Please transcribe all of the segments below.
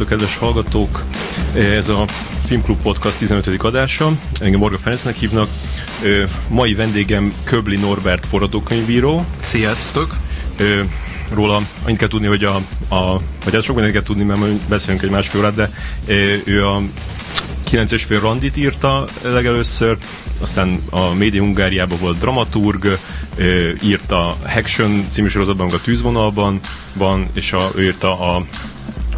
Szervusztok, kedves hallgatók! Ez a Filmklub Podcast 15. adása. Engem Morga Ferencnek hívnak. Mai vendégem Köbli Norbert forradókönyvíró. Sziasztok! Róla annyit kell tudni, hogy a, a vagy hát sok mindent kell tudni, mert beszélünk egy másfél órát, de ő a 9 és fél randit írta legelőször, aztán a Média Hungáriában volt dramaturg, írta Haction című sorozatban, a tűzvonalban van, és a, ő írta a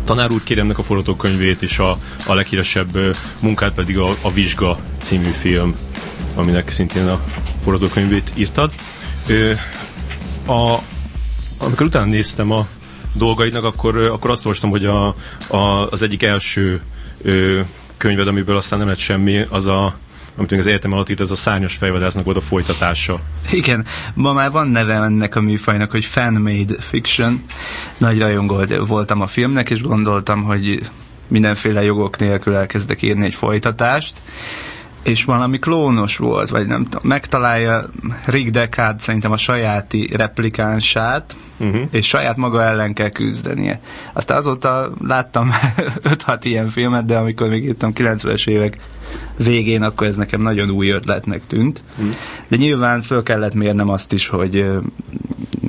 Tanár úr kéremnek a forgatókönyvét, és a, a leghíresebb munkát pedig a, a Vizsga című film, aminek szintén a forgatókönyvét írtad. Ö, a, amikor utána néztem a dolgaidnak, akkor, akkor azt olvastam, hogy a, a, az egyik első ö, könyved, amiből aztán nem lett semmi, az a amit az egyetem alatt itt, ez a szárnyas fejvadásznak volt a folytatása. Igen, ma már van neve ennek a műfajnak, hogy fan-made fiction. Nagy rajongó voltam a filmnek, és gondoltam, hogy mindenféle jogok nélkül elkezdek írni egy folytatást és valami klónos volt, vagy nem tudom, megtalálja Rick Deckard szerintem a sajáti replikánsát, uh-huh. és saját maga ellen kell küzdenie. Aztán azóta láttam 5-6 ilyen filmet, de amikor még írtam 90-es évek végén, akkor ez nekem nagyon új ötletnek tűnt. Uh-huh. De nyilván föl kellett mérnem azt is, hogy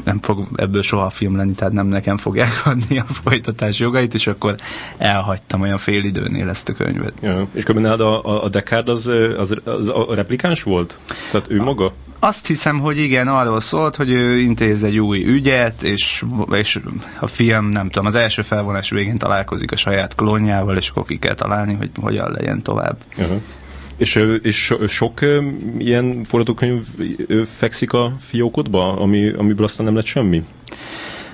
nem fog ebből soha film lenni, tehát nem nekem fogják adni a folytatás jogait, és akkor elhagytam olyan fél időnél ezt a könyvet. Ja, és kb. a, a, a Deckard az, az, az a replikáns volt? Tehát ő maga? Azt hiszem, hogy igen, arról szólt, hogy ő intéz egy új ügyet, és, és a film, nem tudom, az első felvonás végén találkozik a saját klónjával, és akkor ki kell találni, hogy hogyan legyen tovább. Uh-huh. És, és sok ilyen forgatókönyv fekszik a fiókodba, ami, amiből aztán nem lett semmi?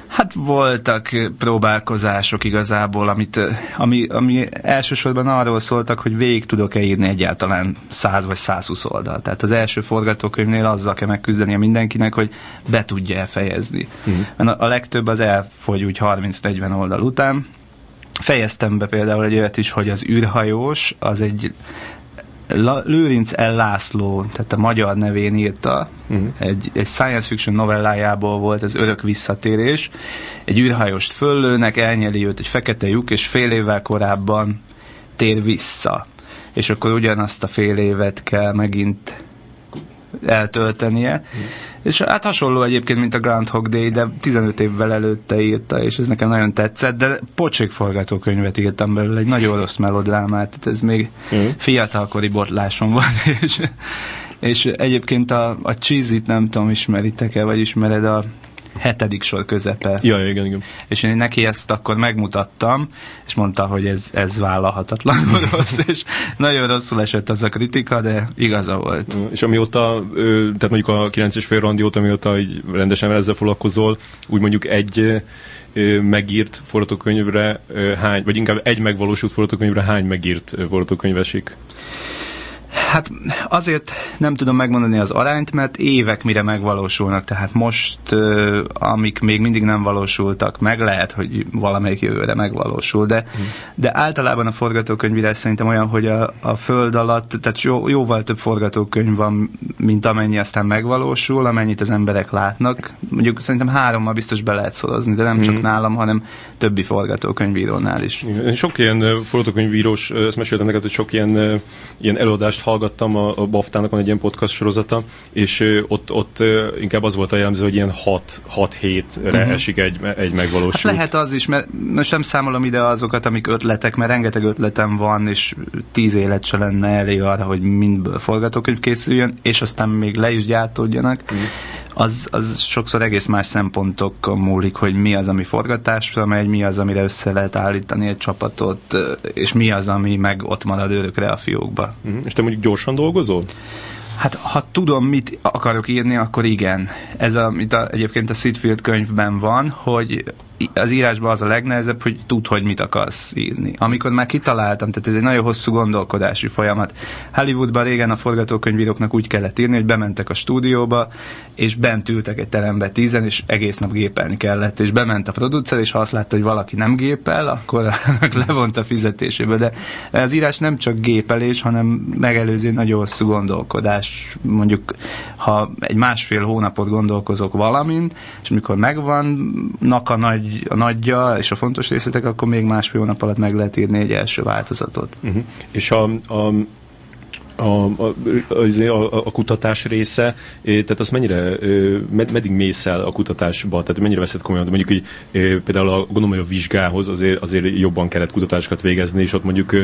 Hát voltak próbálkozások igazából, amit, ami, ami elsősorban arról szóltak, hogy végig tudok-e írni egyáltalán 100 vagy 120 oldal. Tehát az első forgatókönyvnél azzal kell megküzdenie mindenkinek, hogy be tudja fejezni. Uh-huh. Mert a, a legtöbb az elfogy úgy 30-40 oldal után. Fejeztem be például egy olyat is, hogy az űrhajós az egy Lőrinc L. László, tehát a magyar nevén írta, uh-huh. egy, egy science fiction novellájából volt ez örök visszatérés. Egy űrhajóst föllőnek, elnyeli őt egy fekete lyuk, és fél évvel korábban tér vissza. És akkor ugyanazt a fél évet kell megint eltöltenie. Uh-huh. És hát hasonló egyébként, mint a Groundhog Day, de 15 évvel előtte írta, és ez nekem nagyon tetszett, de pocsék forgatókönyvet írtam belőle, egy nagyon rossz melodrámát, tehát ez még mm. fiatalkori botlásom volt, és, és egyébként a, a cheesy nem tudom, ismeritek-e, vagy ismered a hetedik sor közepe. Ja, igen, igen. És én neki ezt akkor megmutattam, és mondta, hogy ez, ez vállalhatatlan rossz, és nagyon rosszul esett az a kritika, de igaza volt. És amióta, tehát mondjuk a 9 és fél randi óta, amióta így rendesen ezzel foglalkozol, úgy mondjuk egy megírt forgatókönyvre hány, vagy inkább egy megvalósult forgatókönyvre hány megírt forgatókönyv esik? Hát azért nem tudom megmondani az arányt, mert évek mire megvalósulnak, tehát most, amik még mindig nem valósultak meg, lehet, hogy valamelyik jövőre megvalósul, de, hmm. de általában a forgatókönyvírás szerintem olyan, hogy a, a föld alatt, tehát jó, jóval több forgatókönyv van, mint amennyi aztán megvalósul, amennyit az emberek látnak. Mondjuk szerintem hárommal biztos be lehet szorozni, de nem hmm. csak nálam, hanem többi forgatókönyvírónál is. Sok ilyen forgatókönyvírós, ezt meséltem neked, hogy sok ilyen, ilyen előadást hallgattam, a, a BAFTA-nak van egy ilyen podcast sorozata, és ott, ott inkább az volt a jellemző, hogy ilyen 6 hétre uh-huh. esik egy, egy megvalósult. Hát lehet az is, mert most nem számolom ide azokat, amik ötletek, mert rengeteg ötletem van, és tíz élet se lenne elég arra, hogy mindből forgatókönyv készüljön, és aztán még le is gyártódjanak. Uh-huh az, az sokszor egész más szempontok múlik, hogy mi az, ami forgatásra megy, mi az, amire össze lehet állítani egy csapatot, és mi az, ami meg ott marad örökre a fiókba. Uh-huh. És te mondjuk gyorsan dolgozol? Hát, ha tudom, mit akarok írni, akkor igen. Ez a, amit a, egyébként a Sitfield könyvben van, hogy az írásban az a legnehezebb, hogy tud, hogy mit akarsz írni. Amikor már kitaláltam, tehát ez egy nagyon hosszú gondolkodási folyamat. Hollywoodban régen a forgatókönyvíróknak úgy kellett írni, hogy bementek a stúdióba, és bent ültek egy terembe tízen, és egész nap gépelni kellett, és bement a producer, és ha azt látta, hogy valaki nem gépel, akkor levont a fizetéséből. De az írás nem csak gépelés, hanem megelőző nagyon hosszú gondolkodás. Mondjuk, ha egy másfél hónapot gondolkozok valamin, és mikor megvannak a nagy a nagyja és a fontos részletek, akkor még másfél hónap alatt meg lehet írni egy első változatot. Uh-huh. És a, a a, a, a, a kutatás része, tehát azt mennyire, med, meddig mész el a kutatásba, tehát mennyire veszed komolyan, mondjuk hogy például a, gondolom, hogy a vizsgához azért, azért jobban kellett kutatásokat végezni, és ott mondjuk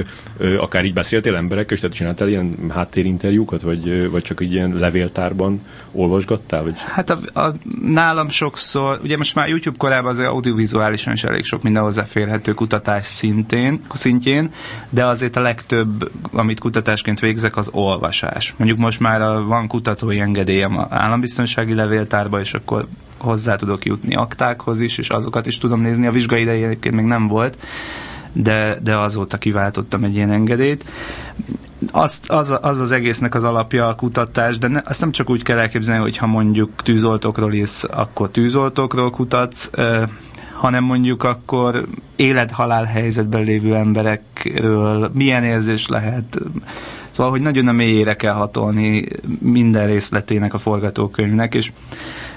akár így beszéltél emberekkel, és tehát csináltál ilyen háttérinterjúkat, vagy, vagy csak így ilyen levéltárban olvasgattál? Vagy? Hát a, a, nálam sokszor, ugye most már YouTube korában azért audiovizuálisan is elég sok minden hozzáférhető kutatás szintén, szintjén, de azért a legtöbb, amit kutatásként végzek, az az olvasás. Mondjuk most már van kutatói engedélyem a állambiztonsági levéltárba, és akkor hozzá tudok jutni aktákhoz is, és azokat is tudom nézni. A vizsgai egyébként még nem volt, de, de azóta kiváltottam egy ilyen engedélyt. Azt, az, az az egésznek az alapja a kutatás, de ne, azt nem csak úgy kell elképzelni, hogy ha mondjuk tűzoltókról írsz, akkor tűzoltókról kutatsz, hanem mondjuk akkor élet-halál helyzetben lévő emberekről milyen érzés lehet Szóval, hogy nagyon a mélyére kell hatolni minden részletének a forgatókönyvnek, és,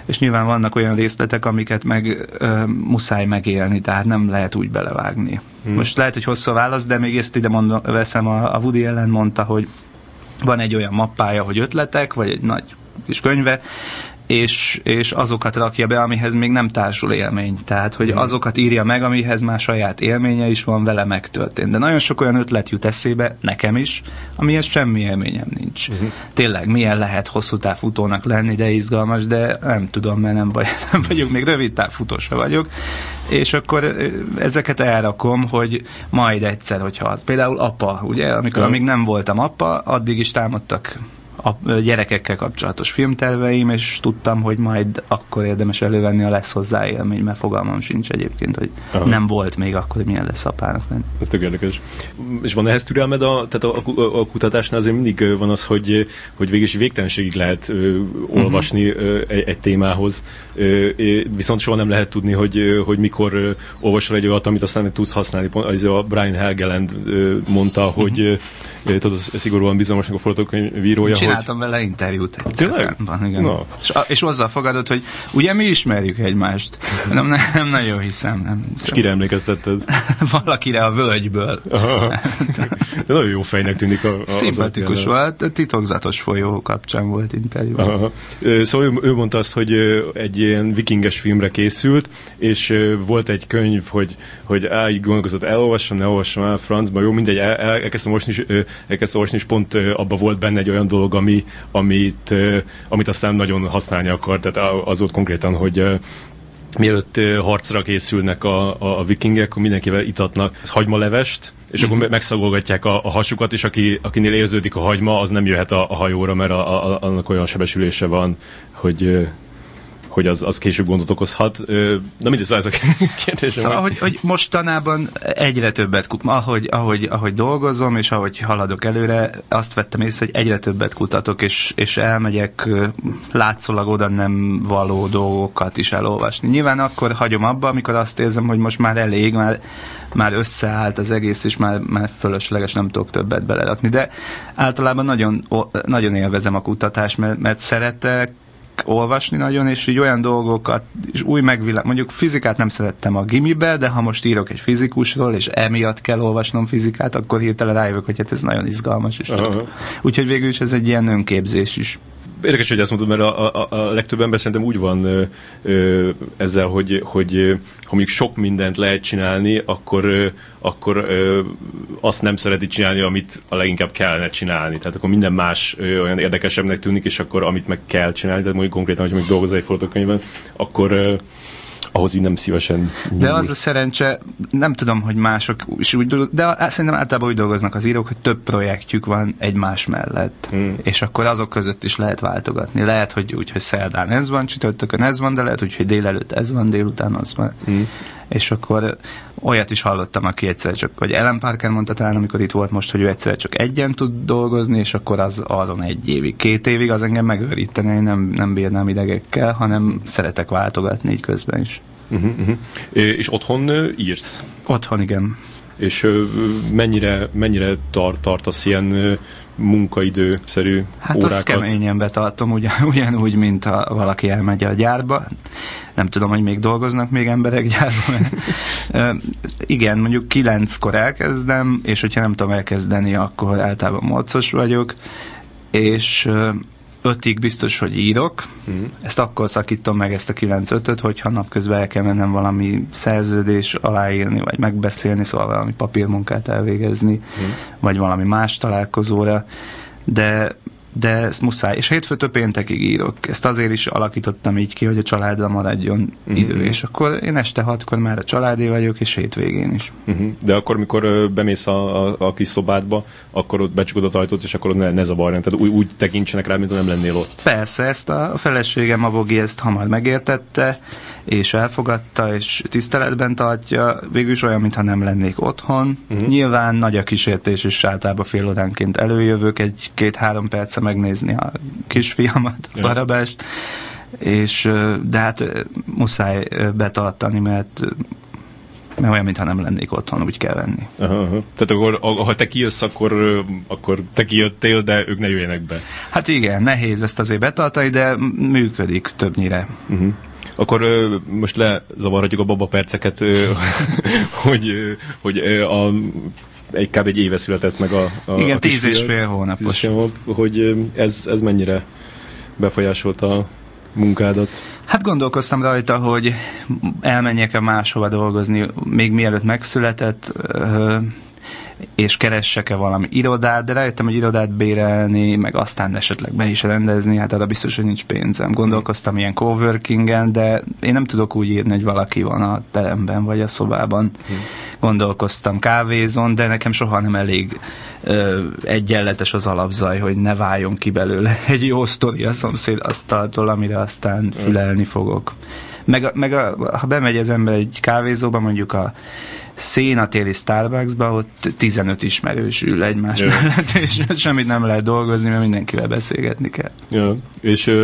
és nyilván vannak olyan részletek, amiket meg ö, muszáj megélni, tehát nem lehet úgy belevágni. Hmm. Most lehet, hogy hosszú válasz, de még ezt ide mondom, veszem, a, a Woody ellen mondta, hogy van egy olyan mappája, hogy ötletek, vagy egy nagy kis könyve, és, és azokat rakja be, amihez még nem társul élmény. Tehát, hogy azokat írja meg, amihez már saját élménye is van, vele megtörtént. De nagyon sok olyan ötlet jut eszébe, nekem is, amihez semmi élményem nincs. Mm. Tényleg, milyen lehet hosszú távfutónak lenni, de izgalmas, de nem tudom, mert nem, vagy, nem vagyok, még rövid távfutósa vagyok. És akkor ezeket elrakom, hogy majd egyszer, hogyha az. Például apa, ugye, amikor mm. amíg nem voltam apa, addig is támadtak a gyerekekkel kapcsolatos filmterveim, és tudtam, hogy majd akkor érdemes elővenni a lesz hozzá élmény, mert fogalmam sincs egyébként, hogy Aha. nem volt még akkor, hogy milyen lesz apának lenni. Ez tök érdekes. És van ehhez türelmed a, tehát a, a, a kutatásnál azért mindig van az, hogy, hogy végül is végtelenségig lehet ö, olvasni ö, egy, egy témához, ö, viszont soha nem lehet tudni, hogy, hogy mikor ö, olvasol egy olyat, amit aztán tudsz használni. Pont, az a Brian Helgeland ö, mondta, uh-huh. hogy tudod, szigorúan bizalmasnak a forgatókönyvírója. Csináltam hogy... vele interjút egyszer. igen. No. És, és azzal fogadott, hogy ugye mi ismerjük egymást. Nem, nem, nem nagyon hiszem. Nem hiszem. És kire emlékeztetted? Valakire a völgyből. De nagyon jó fejnek tűnik a, a Szimpatikus volt, titokzatos folyó kapcsán volt interjú. Aha. Szóval ő, ő mondta azt, hogy egy ilyen vikinges filmre készült, és volt egy könyv, hogy, hogy á, így gondolkozott, elolvassam, ne olvassam el francba, jó, mindegy, el, el, elkezdtem olvasni, és elkezdtem olvasni, és pont abba volt benne egy olyan dolog, ami, amit, amit aztán nagyon használni akar. Tehát az volt konkrétan, hogy mielőtt harcra készülnek a, a, a vikingek, akkor mindenkivel itatnak hagymalevest, és akkor mhm. megszagolgatják a, a hasukat, és aki, akinél érződik a hagyma, az nem jöhet a, a hajóra, mert a, a, annak olyan sebesülése van, hogy hogy az, az később gondot okozhat. Na mindegy, szóval ez a kérdés. Szóval, hogy, hogy mostanában egyre többet, ahogy, ahogy, ahogy dolgozom, és ahogy haladok előre, azt vettem észre, hogy egyre többet kutatok, és, és elmegyek látszólag oda nem való dolgokat is elolvasni. Nyilván akkor hagyom abba, amikor azt érzem, hogy most már elég, már, már összeállt az egész, és már, már fölösleges, nem tudok többet belerakni. De általában nagyon, nagyon élvezem a kutatást, mert, mert szeretek, olvasni nagyon, és így olyan dolgokat, és új megvilág, mondjuk fizikát nem szerettem a gimibe, de ha most írok egy fizikusról, és emiatt kell olvasnom fizikát, akkor hirtelen rájövök, hogy hát ez nagyon izgalmas. És Úgyhogy végül is ez egy ilyen önképzés is. Érdekes, hogy ezt mondod, mert a, a, a legtöbb ember szerintem úgy van ö, ö, ezzel, hogy, hogy ha mondjuk sok mindent lehet csinálni, akkor, ö, akkor ö, azt nem szereti csinálni, amit a leginkább kellene csinálni. Tehát akkor minden más ö, olyan érdekesebbnek tűnik, és akkor amit meg kell csinálni, tehát mondjuk konkrétan, hogy mondjuk dolgozol egy forgatókönyvben, akkor ö, ahhoz így nem szívesen. De az a szerencse, nem tudom, hogy mások is úgy dolgoznak, de szerintem általában úgy dolgoznak az írók, hogy több projektjük van egymás mellett, hmm. és akkor azok között is lehet váltogatni. Lehet, hogy úgy, hogy szerdán ez van, csütörtökön ez van, de lehet úgy, hogy délelőtt ez van, délután az van. Hmm. És akkor olyat is hallottam, aki egyszer csak, vagy Ellen Parker mondta talán, amikor itt volt most, hogy ő egyszer csak egyen tud dolgozni, és akkor az azon egy évig, két évig, az engem megőríteni, én nem, nem bírnám idegekkel, hanem szeretek váltogatni így közben is. Uh-huh, uh-huh. És otthon írsz? Otthon, igen. És mennyire, mennyire tart, tartasz ilyen munkaidőszerű hát órákat? azt keményen betartom, ugyan, ugyanúgy, mint ha valaki elmegy a gyárba. Nem tudom, hogy még dolgoznak még emberek gyárban. igen, mondjuk kilenckor elkezdem, és hogyha nem tudom elkezdeni, akkor általában mocos vagyok, és ötig biztos, hogy írok. Mm. Ezt akkor szakítom meg ezt a 9-5-öt, hogyha napközben el kell mennem valami szerződés aláírni, vagy megbeszélni, szóval valami papírmunkát elvégezni, mm. vagy valami más találkozóra. De de ezt muszáj. És hétfőtől péntekig írok. Ezt azért is alakítottam így ki, hogy a családra maradjon uh-huh. idő. És akkor én este hatkor már a családé vagyok, és hétvégén is. Uh-huh. De akkor, mikor bemész a, a, a kis szobádba, akkor ott becsukod az ajtót, és akkor ne, ne zavarjon. Tehát úgy, úgy tekintsenek rá, mint nem lennél ott. Persze, ezt a feleségem, a Bogi ezt hamar megértette, és elfogadta, és tiszteletben tartja, végül is olyan, mintha nem lennék otthon. Uh-huh. Nyilván nagy a kísértés, és általában fél óránként előjövök egy-két-három perce megnézni a kisfiamat, a barabást, és de hát muszáj betartani, mert mert olyan, mintha nem lennék otthon, úgy kell venni. Aha, aha. Tehát akkor, ha te kijössz, akkor, akkor te kijöttél, de ők ne jöjjenek be. Hát igen, nehéz ezt azért betartani, de működik többnyire. Uh-huh akkor ö, most lezavarhatjuk a baba perceket, ö, hogy, ö, hogy ö, a egy kb. egy éve született meg a, a Igen, a tíz és fél hónapos. Tíz hónap, hogy ez, ez mennyire befolyásolta a munkádat? Hát gondolkoztam rajta, hogy elmenjek-e máshova dolgozni, még mielőtt megszületett, és keressek-e valami irodát, de rájöttem, hogy irodát bérelni, meg aztán esetleg be is rendezni, hát arra biztos, hogy nincs pénzem. Gondolkoztam ilyen coworkingen, de én nem tudok úgy írni, hogy valaki van a teremben vagy a szobában. Hmm. Gondolkoztam kávézon, de nekem soha nem elég ö, egyenletes az alapzaj, hogy ne váljon ki belőle egy jó sztori a szomszéd asztaltól, amire aztán fülelni fogok. Meg, meg a, ha bemegy az ember egy kávézóba, mondjuk a szénatéli Starbucksba, ott 15 ismerős ül egymás yeah. mellett, és semmit nem lehet dolgozni, mert mindenkivel beszélgetni kell. Ja. És,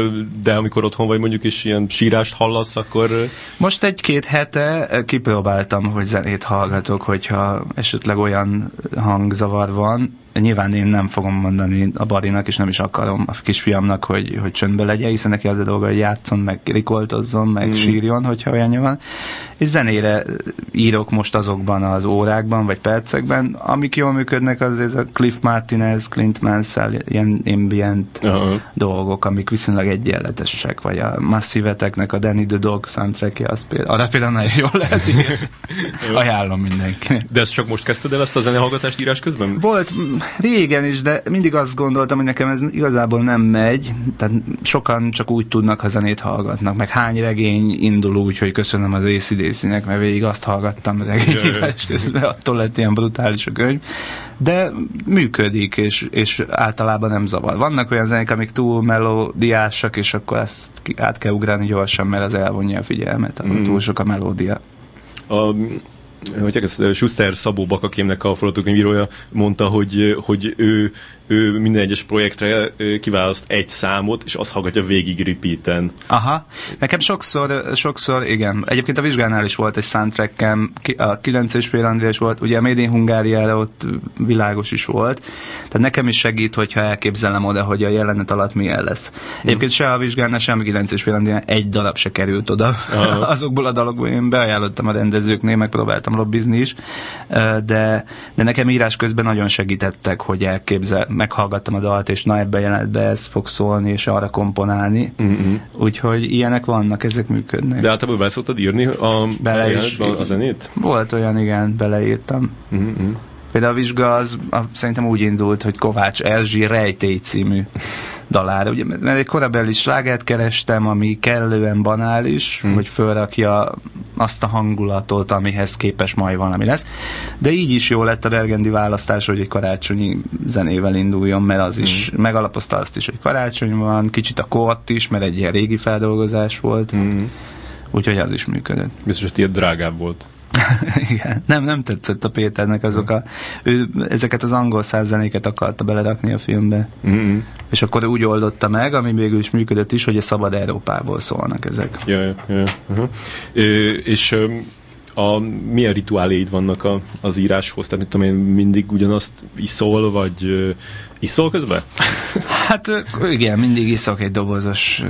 de amikor otthon vagy mondjuk, és ilyen sírást hallasz, akkor... Most egy-két hete kipróbáltam, hogy zenét hallgatok, hogyha esetleg olyan hangzavar van, nyilván én nem fogom mondani a Barinak, és nem is akarom a kisfiamnak, hogy, hogy csöndbe legyen, hiszen neki az a dolga, hogy játszon, meg rikoltozzon, meg mm. sírjon, hogyha olyanja van. És zenére írok most azokban az órákban, vagy percekben, amik jól működnek, az ez a Cliff Martinez, Clint Mansell, ilyen ambient uh-huh. dolgok, amik viszonylag egyenletesek, vagy a Massiveteknek a Danny the Dog soundtrackje, az például, arra például nagyon jól lehet. Ajánlom mindenkinek. De ezt csak most kezdted el ezt a zenehallgatást írás közben? Volt, régen is, de mindig azt gondoltam, hogy nekem ez igazából nem megy, tehát sokan csak úgy tudnak, ha zenét hallgatnak, meg hány regény indul úgy, hogy köszönöm az ACDC-nek, mert végig azt hallgattam regényírás közben, attól lett ilyen brutális a könyv, de működik, és, és általában nem zavar. Vannak olyan zenék, amik túl melódiásak, és akkor ezt át kell ugrani gyorsan, mert az elvonja a figyelmet, mm. túl sok a melódia. A hogy ez Schuster Szabó Bakakémnek a forgatókönyvírója mondta, hogy, hogy ő ő minden egyes projektre kiválaszt egy számot, és azt hallgatja végig repeaten. Aha. Nekem sokszor, sokszor, igen. Egyébként a vizsgánál is volt egy soundtrackem, a 9 és is volt, ugye a Made in Hungáriára ott világos is volt. Tehát nekem is segít, hogyha elképzelem oda, hogy a jelenet alatt milyen lesz. Egyébként se a vizsgánál, sem a 9 és egy darab se került oda. Azokból a dalokból én beajánlottam a rendezőknél, megpróbáltam lobbizni is, de, de nekem írás közben nagyon segítettek, hogy elképzel, meghallgattam a dalt, és na ebben jelentbe ez fog szólni, és arra komponálni. Mm-hmm. Úgyhogy ilyenek vannak, ezek működnek. De általában be szoktad írni a, Bele is, a, a zenét? Volt olyan, igen, beleírtam. Mm-hmm. Például a vizsga az a, szerintem úgy indult, hogy Kovács Erzsi Rejtély című dalára. Ugye, mert egy korabeli slágert kerestem, ami kellően banális, hmm. hogy fölrakja azt a hangulatot, amihez képes majd valami lesz. De így is jó lett a Bergendi választás, hogy egy karácsonyi zenével induljon, mert az hmm. is megalapozta azt is, hogy karácsony van, kicsit a kort is, mert egy ilyen régi feldolgozás volt. Hmm. Úgyhogy az is működött. Biztos, hogy drágább volt. Igen. Nem, nem tetszett a Péternek azok a... Ő ezeket az angol százzenéket akarta belerakni a filmbe. Mm-hmm. És akkor úgy oldotta meg, ami végül is működött is, hogy a szabad Európából szólnak ezek. Ja, ja, ja. Uh-huh. Ö, és a, milyen rituáléid vannak a, az íráshoz? Tehát mit tudom én, mindig ugyanazt iszol, vagy Iszol közben? Hát igen, mindig iszok egy dobozos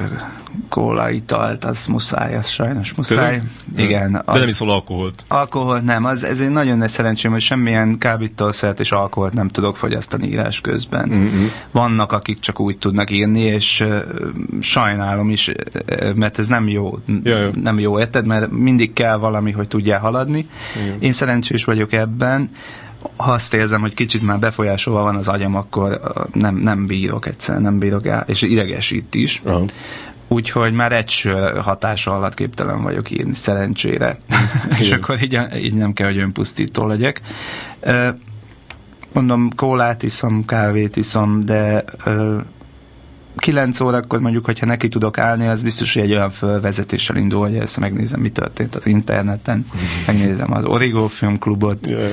kóla italt, az muszáj, az sajnos muszáj. Tőle? Igen. Az, De nem iszol alkoholt? Alkoholt nem, az, ez egy nagyon nagy szerencsém, hogy semmilyen kábítószert és alkoholt nem tudok fogyasztani írás közben. Mm-hmm. Vannak, akik csak úgy tudnak írni, és uh, sajnálom is, uh, mert ez nem jó, ja, nem jó, érted? Mert mindig kell valami, hogy tudjál haladni. Igen. Én szerencsés vagyok ebben, ha azt érzem, hogy kicsit már befolyásolva van az agyam, akkor nem, nem bírok egyszer, nem bírok el, és idegesít is. Uh-huh. Úgyhogy már egy hatása alatt képtelen vagyok írni, szerencsére. és akkor így, így nem kell, hogy önpusztító legyek. Mondom, kólát iszom, kávét iszom, de 9 órakor mondjuk, hogyha neki tudok állni, az biztos, hogy egy olyan fölvezetéssel indul, hogy ezt megnézem, mi történt az interneten, megnézem az Origo filmklubot, yeah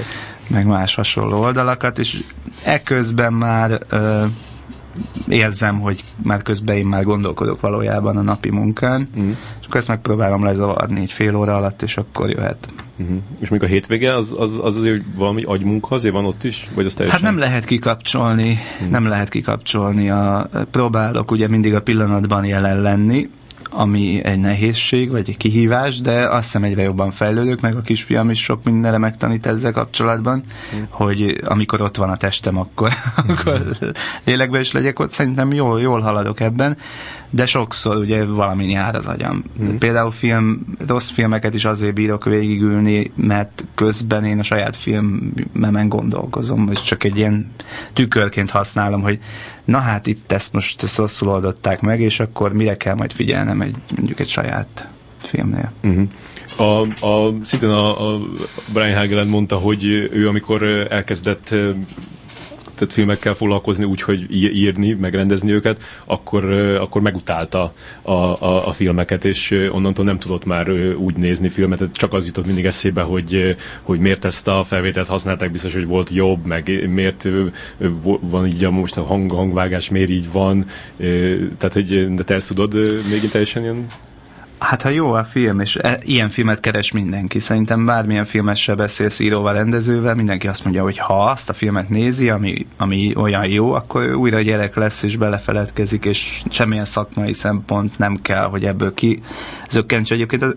meg más hasonló oldalakat, és eközben már ö, érzem, hogy már közben én már gondolkodok valójában a napi munkán, mm. és akkor ezt megpróbálom lezavarni egy fél óra alatt, és akkor jöhet. Uh-huh. És még a hétvége, az, az, az azért valami agymunka azért van ott is? Vagy az teljesen... Hát nem lehet kikapcsolni, uh-huh. nem lehet kikapcsolni. A, próbálok ugye mindig a pillanatban jelen lenni, ami egy nehézség, vagy egy kihívás, de azt hiszem egyre jobban fejlődök, meg a kisfiam is sok mindenre megtanít ezzel kapcsolatban, mm. hogy amikor ott van a testem, akkor, akkor lélekben is legyek ott. Szerintem jól, jól haladok ebben, de sokszor ugye valami jár az agyam. Mm. Például film, rossz filmeket is azért bírok végigülni, mert közben én a saját filmemen gondolkozom, és csak egy ilyen tükörként használom, hogy na hát itt ezt most ezt rosszul oldották meg, és akkor mire kell majd figyelnem egy, mondjuk egy saját filmnél. Uh-huh. A, a, szintén a, a Brian Hageland mondta, hogy ő amikor elkezdett tehát filmekkel foglalkozni úgy, hogy írni, megrendezni őket, akkor, akkor megutálta a, a, a filmeket, és onnantól nem tudott már úgy nézni filmet, csak az jutott mindig eszébe, hogy, hogy miért ezt a felvételt használták, biztos, hogy volt jobb, meg miért van így a most a hang, hangvágás, miért így van, tehát, hogy de te ezt tudod még teljesen ilyen Hát ha jó a film, és e, ilyen filmet keres mindenki, szerintem bármilyen filmessel beszélsz íróval, rendezővel, mindenki azt mondja, hogy ha azt a filmet nézi, ami, ami olyan jó, akkor újra gyerek lesz, és belefeledkezik, és semmilyen szakmai szempont nem kell, hogy ebből ki zökkentse. Egyébként az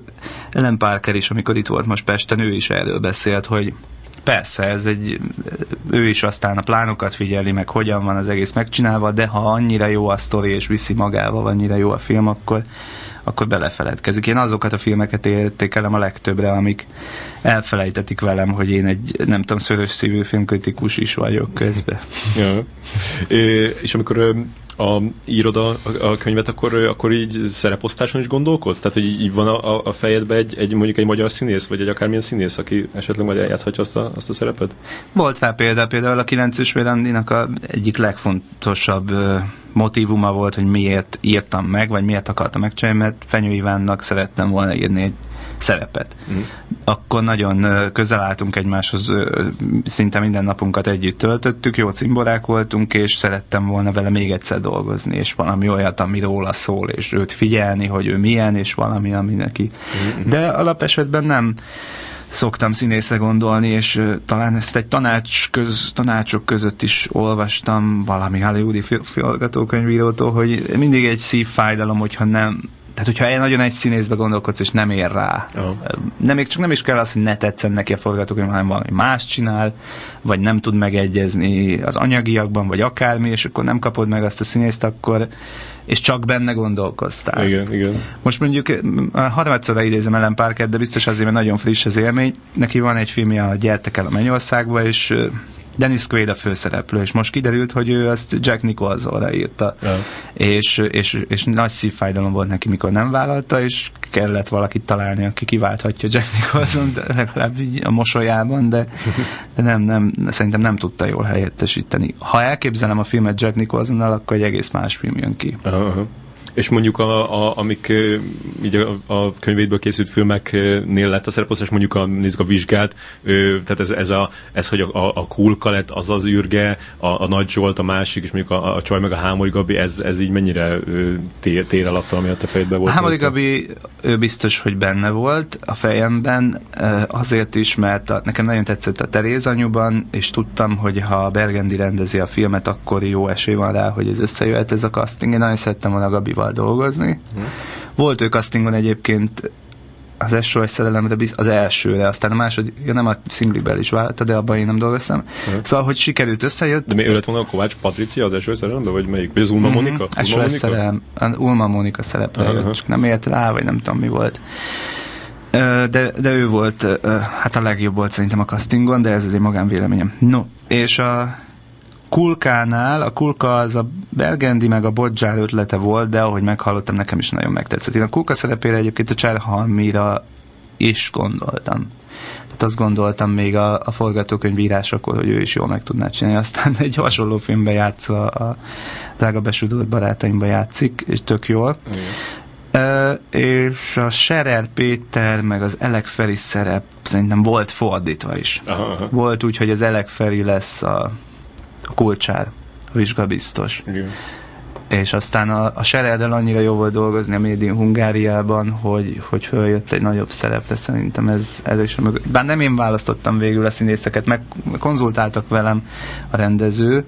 Ellen Parker is, amikor itt volt most Pesten, ő is erről beszélt, hogy Persze, ez egy, ő is aztán a plánokat figyeli, meg hogyan van az egész megcsinálva, de ha annyira jó a sztori, és viszi magával, annyira jó a film, akkor akkor belefeledkezik. Én azokat a filmeket értékelem a legtöbbre, amik elfelejtetik velem, hogy én egy, nem tudom, szörös szívű filmkritikus is vagyok közben. ja. É, és amikor a, írod a, a könyvet, akkor, akkor így szereposztáson is gondolkodsz? Tehát, hogy így van a, a fejedben egy, egy, mondjuk egy magyar színész, vagy egy akármilyen színész, aki esetleg majd eljátszhatja azt a, azt a szerepet? Volt rá példa, például a 9-es Vérandinak a egyik legfontosabb motivuma volt, hogy miért írtam meg, vagy miért akartam megcsinálni, mert Fenyő Ivánnak szerettem volna írni egy szerepet. Mm. Akkor nagyon közel álltunk egymáshoz, szinte minden napunkat együtt töltöttük, jó cimborák voltunk, és szerettem volna vele még egyszer dolgozni, és valami olyat, ami róla szól, és őt figyelni, hogy ő milyen, és valami, ami neki. Mm-hmm. De alapesetben nem szoktam színészre gondolni, és talán ezt egy tanács köz, tanácsok között is olvastam valami hollywoodi forgatókönyvírótól, hogy mindig egy szívfájdalom, hogyha nem tehát, hogyha egy nagyon egy színészbe gondolkodsz, és nem ér rá, uh-huh. nem, még csak nem is kell az, hogy ne tetszen neki a forgatókönyv, hanem valami más csinál, vagy nem tud megegyezni az anyagiakban, vagy akármi, és akkor nem kapod meg azt a színészt, akkor és csak benne gondolkoztál. Igen, igen. Most mondjuk harmadszorra idézem Ellen Parker, de biztos azért, mert nagyon friss az élmény. Neki van egy filmje, a Gyertek el a Mennyországba, és Dennis Quaid a főszereplő, és most kiderült, hogy ő azt Jack Nicholsonra írta. Ja. És, és, és nagy szívfájdalom volt neki, mikor nem vállalta, és kellett valakit találni, aki kiválthatja Jack Nicholson, de legalább a mosolyában, de, de nem, nem, szerintem nem tudta jól helyettesíteni. Ha elképzelem a filmet Jack Nicholsonnal, akkor egy egész más film jön ki. Uh-huh. És mondjuk a, a, amik így a, a könyvédből készült filmeknél lett a szereposztás, mondjuk a, nézzük a vizsgát, ő, tehát ez, ez, a, ez, hogy a, a Kulka lett az az űrge, a, a Nagy Zsolt a másik, és mondjuk a, a Csaj meg a Hámori Gabi, ez, ez így mennyire tér, tér alatta, ami a te fejedben volt? Hámori Gabi, ő biztos, hogy benne volt a fejemben, azért is, mert a, nekem nagyon tetszett a Teréz anyuban, és tudtam, hogy ha Bergendi rendezi a filmet, akkor jó esély van rá, hogy ez összejöhet ez a casting. Én nagyon szerettem volna Gabival dolgozni. Hmm. Volt ő castingon egyébként az SOS szerelemre, az elsőre, aztán a második, ja nem a szinglikben is vállalta, de abban én nem dolgoztam. Uh-huh. Szóval, hogy sikerült összejött. De mi ő lett volna a Kovács Patricia az SOS szerelemben, vagy melyik? Vagy az Ulma uh-huh. Monika? SOS szerelem, Ulma Monika szerepre uh-huh. csak nem ért rá, vagy nem tudom mi volt. De, de ő volt, hát a legjobb volt szerintem a castingon, de ez az én magánvéleményem. No, és a Kulkánál, a Kulka az a Bergendi meg a Bodzsár ötlete volt, de ahogy meghallottam, nekem is nagyon megtetszett. Én a Kulka szerepére egyébként a Cserhalmira is gondoltam. Tehát azt gondoltam még a, a forgatókönyv írásakor, hogy ő is jól meg tudná csinálni. Aztán egy hasonló filmbe játszva a Drága Besudult Barátaimba játszik, és tök jól. Igen. Uh, és a Serer Péter meg az Elek Feri szerep szerintem volt fordítva is. Aha, aha. Volt úgy, hogy az Elek Feri lesz a kulcsár, vizsgabiztos. Igen. És aztán a, a Sereddel annyira jó volt dolgozni a Made in Hungáriában, hogy, hogy följött egy nagyobb szerepre, szerintem ez elős mögött. Bár nem én választottam végül a színészeket, meg konzultáltak velem a rendező,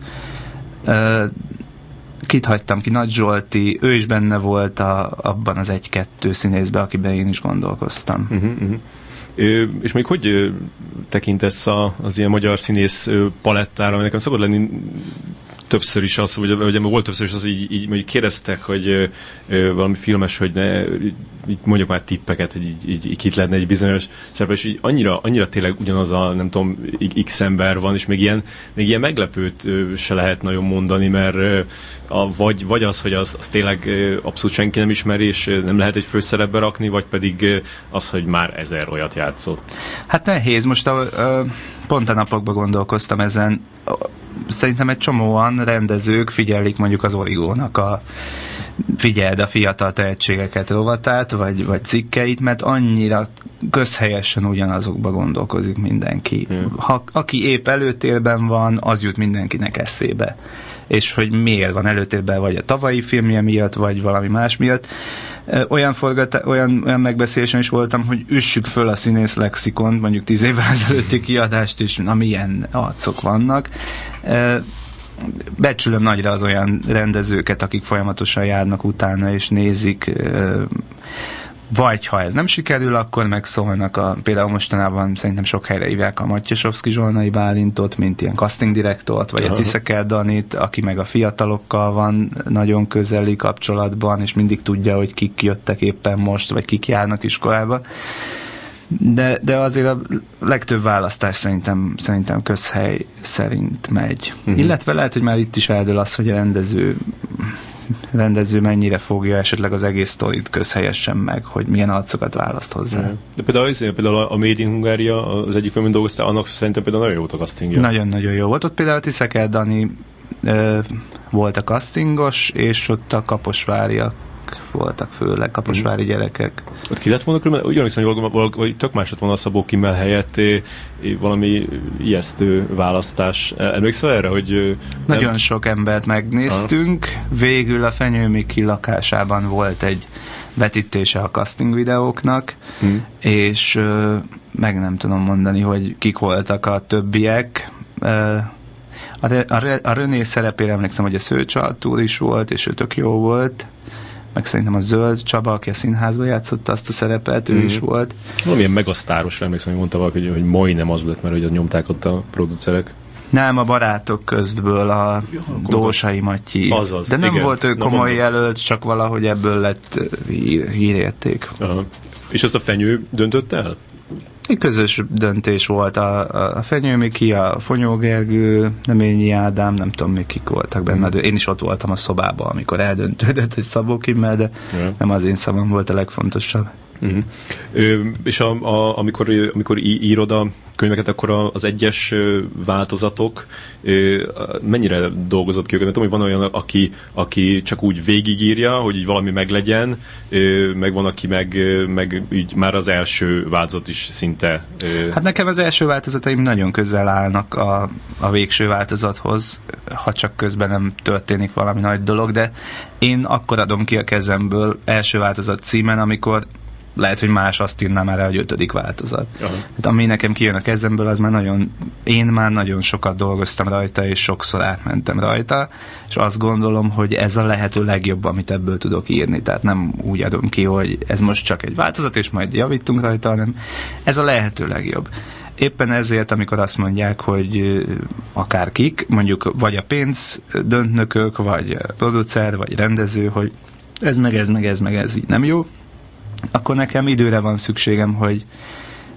kit hagytam ki, Nagy Zsolti, ő is benne volt a, abban az egy-kettő színészben, akiben én is gondolkoztam. Uh-huh, uh-huh. És még hogy tekintesz az ilyen magyar színész palettára, nekem szabad lenni többször is az, vagy, vagy volt többször is az, így, így mondjuk kérdeztek, hogy ö, valami filmes, hogy ne, így mondjuk már tippeket, hogy így, így, így kit lehetne egy bizonyos szerep, és így annyira, annyira tényleg ugyanaz a, nem tudom, x ember van, és még ilyen, még ilyen meglepőt se lehet nagyon mondani, mert a, vagy, vagy az, hogy az, az tényleg abszolút senki nem ismeri, és nem lehet egy főszerepbe rakni, vagy pedig az, hogy már ezer olyat játszott. Hát nehéz, most a, a, pont a napokban gondolkoztam ezen szerintem egy csomóan rendezők figyelik mondjuk az origónak a figyeld a fiatal tehetségeket rovatát, vagy, vagy cikkeit, mert annyira közhelyesen ugyanazokba gondolkozik mindenki. Hmm. Ha, aki épp előtérben van, az jut mindenkinek eszébe. És hogy miért van előtérben, vagy a tavalyi filmje miatt, vagy valami más miatt. Olyan, forgat, olyan, olyan megbeszélésen is voltam, hogy üssük föl a színész lexikon, mondjuk tíz évvel ezelőtti kiadást is, na milyen arcok vannak becsülöm nagyra az olyan rendezőket, akik folyamatosan járnak utána és nézik, vagy ha ez nem sikerül, akkor megszólnak a, például mostanában szerintem sok helyre hívják a Matyasovszki Zsolnai Bálintot, mint ilyen casting direktort, vagy Aha. a Tiszeker Danit, aki meg a fiatalokkal van nagyon közeli kapcsolatban, és mindig tudja, hogy kik jöttek éppen most, vagy kik járnak iskolába de, de azért a legtöbb választás szerintem, szerintem közhely szerint megy. Uh-huh. Illetve lehet, hogy már itt is eldől az, hogy a rendező rendező mennyire fogja esetleg az egész sztorit közhelyesen meg, hogy milyen arcokat választ hozzá. Uh-huh. De például, az, például a Made in Hungária, az egyik filmben dolgoztál, annak szerintem például nagyon jó volt a castingja. Nagyon-nagyon jó volt. Ott például Tiszeker Dani ö, volt a castingos, és ott a kaposváriak voltak főleg, kaposvári mm. gyerekek. Ott ki lett volna különben, úgy hiszem, hogy hogy tök más lett volna a Szabó Kimmel helyett é, é, valami ijesztő választás. E, emlékszel erre, hogy... Nagyon nem... sok embert megnéztünk, Aha. végül a Fenyő lakásában volt egy vetítése a casting videóknak, mm. és meg nem tudom mondani, hogy kik voltak a többiek. a, a, a René szerepére emlékszem, hogy a Szőcsaltúr is volt, és ő tök jó volt meg szerintem a Zöld Csaba, aki a színházban játszotta azt a szerepet, ő mm. is volt. Valamilyen megasztáros, emlékszem, hogy mondta valaki, hogy, hogy majdnem az lett, mert hogy nyomták ott a producerek. Nem, a barátok közből a ja, Dósai Matyi. Azaz, De nem igen. volt ő komoly Na, jelölt, csak valahogy ebből lett hír, hírérték. Aha. És azt a fenyő döntött el? Egy közös döntés volt a, a Fenyő Miki, a Fonyó Gergő, Neményi Ádám, nem tudom még kik voltak benne, de én is ott voltam a szobában, amikor eldöntődött, hogy Szabó Kimmel, de nem az én szavam volt a legfontosabb. Uh-huh. Ö, és a, a, amikor, amikor írod a könyveket, akkor az egyes változatok mennyire dolgozott ki őket? Tudom, hogy van olyan, aki, aki csak úgy végigírja, hogy így valami meglegyen, meg van, aki meg, meg így már az első változat is szinte... Hát nekem az első változataim nagyon közel állnak a, a végső változathoz, ha csak közben nem történik valami nagy dolog, de én akkor adom ki a kezemből első változat címen, amikor lehet, hogy más azt írná már el, hogy ötödik változat. Aha. Hát ami nekem kijön a kezemből, az már nagyon, én már nagyon sokat dolgoztam rajta, és sokszor átmentem rajta, és azt gondolom, hogy ez a lehető legjobb, amit ebből tudok írni. Tehát nem úgy adom ki, hogy ez most csak egy változat, és majd javítunk rajta, hanem ez a lehető legjobb. Éppen ezért, amikor azt mondják, hogy akár kik, mondjuk vagy a pénz döntnökök, vagy producer, vagy rendező, hogy ez meg ez, meg ez, meg ez így nem jó, akkor nekem időre van szükségem, hogy,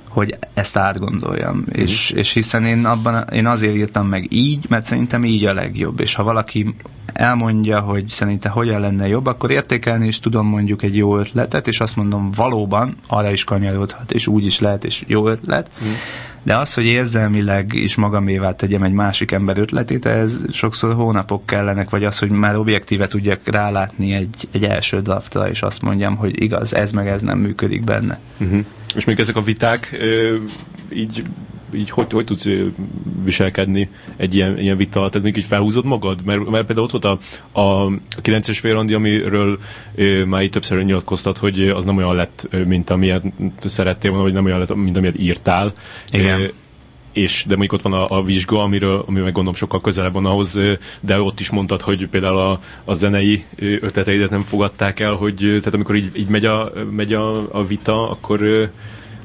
hogy ezt átgondoljam. Mm. És, és hiszen én, abban, én azért írtam meg így, mert szerintem így a legjobb. És ha valaki elmondja, hogy szerintem hogyan lenne jobb, akkor értékelni is tudom mondjuk egy jó ötletet, és azt mondom, valóban arra is kanyarodhat, és úgy is lehet, és jó ötlet. Mm. De az, hogy érzelmileg is magamévá tegyem egy másik ember ötletét, ez sokszor hónapok kellenek, vagy az, hogy már objektíve tudjak rálátni egy, egy első draftra, és azt mondjam, hogy igaz, ez meg ez nem működik benne. Uh-huh. És még ezek a viták ö, így így hogy, hogy tudsz viselkedni egy ilyen, ilyen vita Tehát még így felhúzod magad? Mert, mert például ott volt a, a, a 9-es félrandi, amiről ö, már így többször nyilatkoztat, hogy az nem olyan lett, mint amilyet szerettél volna, vagy nem olyan lett, mint amilyet írtál. Igen. Ö, és de mondjuk ott van a, a vizsga, amiről, ami meg gondolom sokkal közelebb van ahhoz, de ott is mondtad, hogy például a, a zenei ötleteidet nem fogadták el, hogy tehát amikor így, így megy, a, megy a, a vita, akkor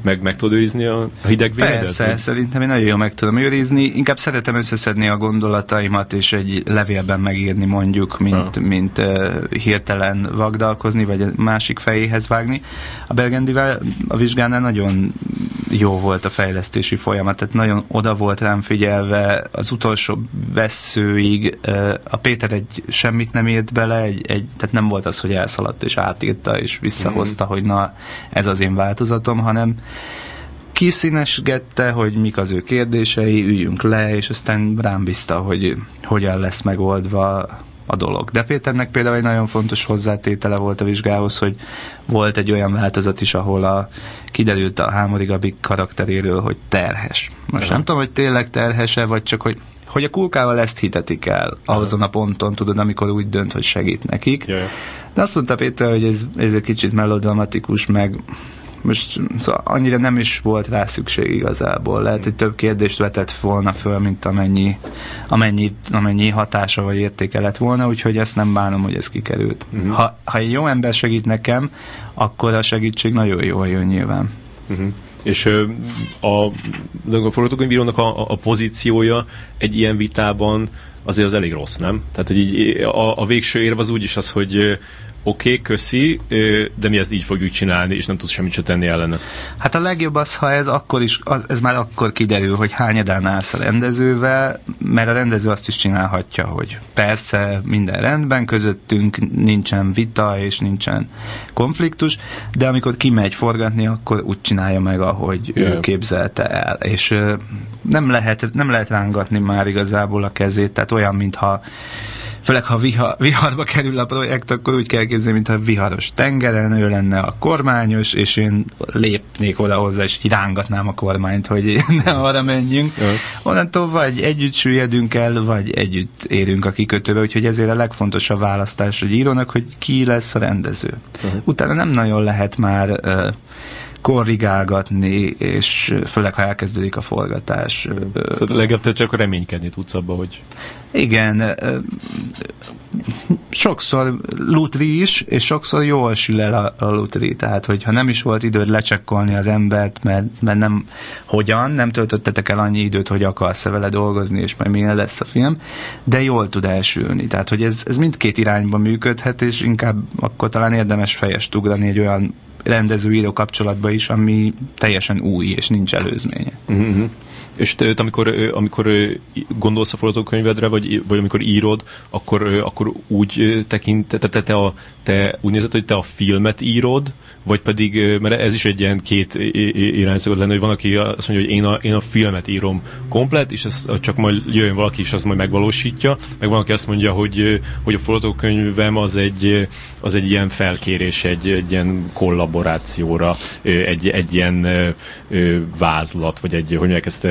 meg, meg tudod őrizni a, hideg véredet? Persze, vagy? szerintem én nagyon jól meg tudom őrizni. Inkább szeretem összeszedni a gondolataimat, és egy levélben megírni mondjuk, mint, ha. mint uh, hirtelen vagdalkozni, vagy a másik fejéhez vágni. A Belgendivel a vizsgánál nagyon jó volt a fejlesztési folyamat, tehát nagyon oda volt rám figyelve az utolsó veszőig. A Péter egy semmit nem írt bele, egy, egy, tehát nem volt az, hogy elszaladt és átírta és visszahozta, mm. hogy na ez az én változatom, hanem kiszínesgette, hogy mik az ő kérdései, üljünk le, és aztán rám bízta, hogy hogyan lesz megoldva a dolog. De Péternek például egy nagyon fontos hozzátétele volt a vizsgához, hogy volt egy olyan változat is, ahol a, kiderült a Hámori Gabi karakteréről, hogy terhes. Most nem tudom, hogy tényleg terhese, vagy csak, hogy hogy a kulkával ezt hitetik el azon a ponton, tudod, amikor úgy dönt, hogy segít nekik. Jaj. De azt mondta Péter, hogy ez, ez egy kicsit melodramatikus, meg most szóval annyira nem is volt rá szükség igazából. Lehet, hogy több kérdést vetett volna föl, mint amennyi, amennyi, amennyi hatása vagy értéke lett volna, úgyhogy ezt nem bánom, hogy ez kikerült. Uh-huh. Ha, ha egy jó ember segít nekem, akkor a segítség nagyon jól jön nyilván. Uh-huh. És a, a forgatókönyvírónak a, a pozíciója egy ilyen vitában azért az elég rossz, nem? Tehát, hogy így a, a végső érv az úgyis az, hogy oké, okay, köszi, de mi ezt így fogjuk csinálni, és nem tudsz semmit sem tenni ellene. Hát a legjobb az, ha ez akkor is, ez már akkor kiderül, hogy hányadán állsz a rendezővel, mert a rendező azt is csinálhatja, hogy persze minden rendben, közöttünk nincsen vita és nincsen konfliktus, de amikor kimegy forgatni, akkor úgy csinálja meg, ahogy Jö. ő képzelte el. És nem lehet, nem lehet rángatni már igazából a kezét, tehát olyan, mintha főleg ha viha, viharba kerül a projekt, akkor úgy kell képzelni, mintha viharos tengeren ő lenne a kormányos, és én lépnék oda hozzá, és irángatnám a kormányt, hogy ne arra menjünk. Ja. Onnantól vagy együtt süllyedünk el, vagy együtt érünk a kikötőbe, úgyhogy ezért a legfontosabb választás, hogy írónak, hogy ki lesz a rendező. Uh-huh. Utána nem nagyon lehet már uh, korrigálgatni, és főleg, ha elkezdődik a forgatás. Szóval legalább te csak reménykedni tudsz abba, hogy... Igen, sokszor lutri is, és sokszor jól sül el a, a lutri, tehát hogyha nem is volt időd lecsekkolni az embert, mert, mert nem hogyan, nem töltöttetek el annyi időt, hogy akarsz-e vele dolgozni, és majd milyen lesz a film, de jól tud elsülni, tehát hogy ez, ez mindkét irányba működhet, és inkább akkor talán érdemes fejest ugrani egy olyan rendező-író kapcsolatban is, ami teljesen új, és nincs előzménye. Uh-huh. És te, amikor, amikor gondolsz a forgatókönyvedre, vagy, vagy amikor írod, akkor, akkor úgy tekint, te, te, te, a, te úgy nézed, hogy te a filmet írod, vagy pedig, mert ez is egy ilyen két irány szokott lenni, hogy van, aki azt mondja, hogy én a, én a filmet írom komplet, és ez csak majd jöjjön valaki, és az majd megvalósítja, meg van, aki azt mondja, hogy, hogy a forgatókönyvem az egy, az egy ilyen felkérés, egy, egy ilyen kollaborációra, egy, egy ilyen vázlat, vagy egy, hogy mondják ezt,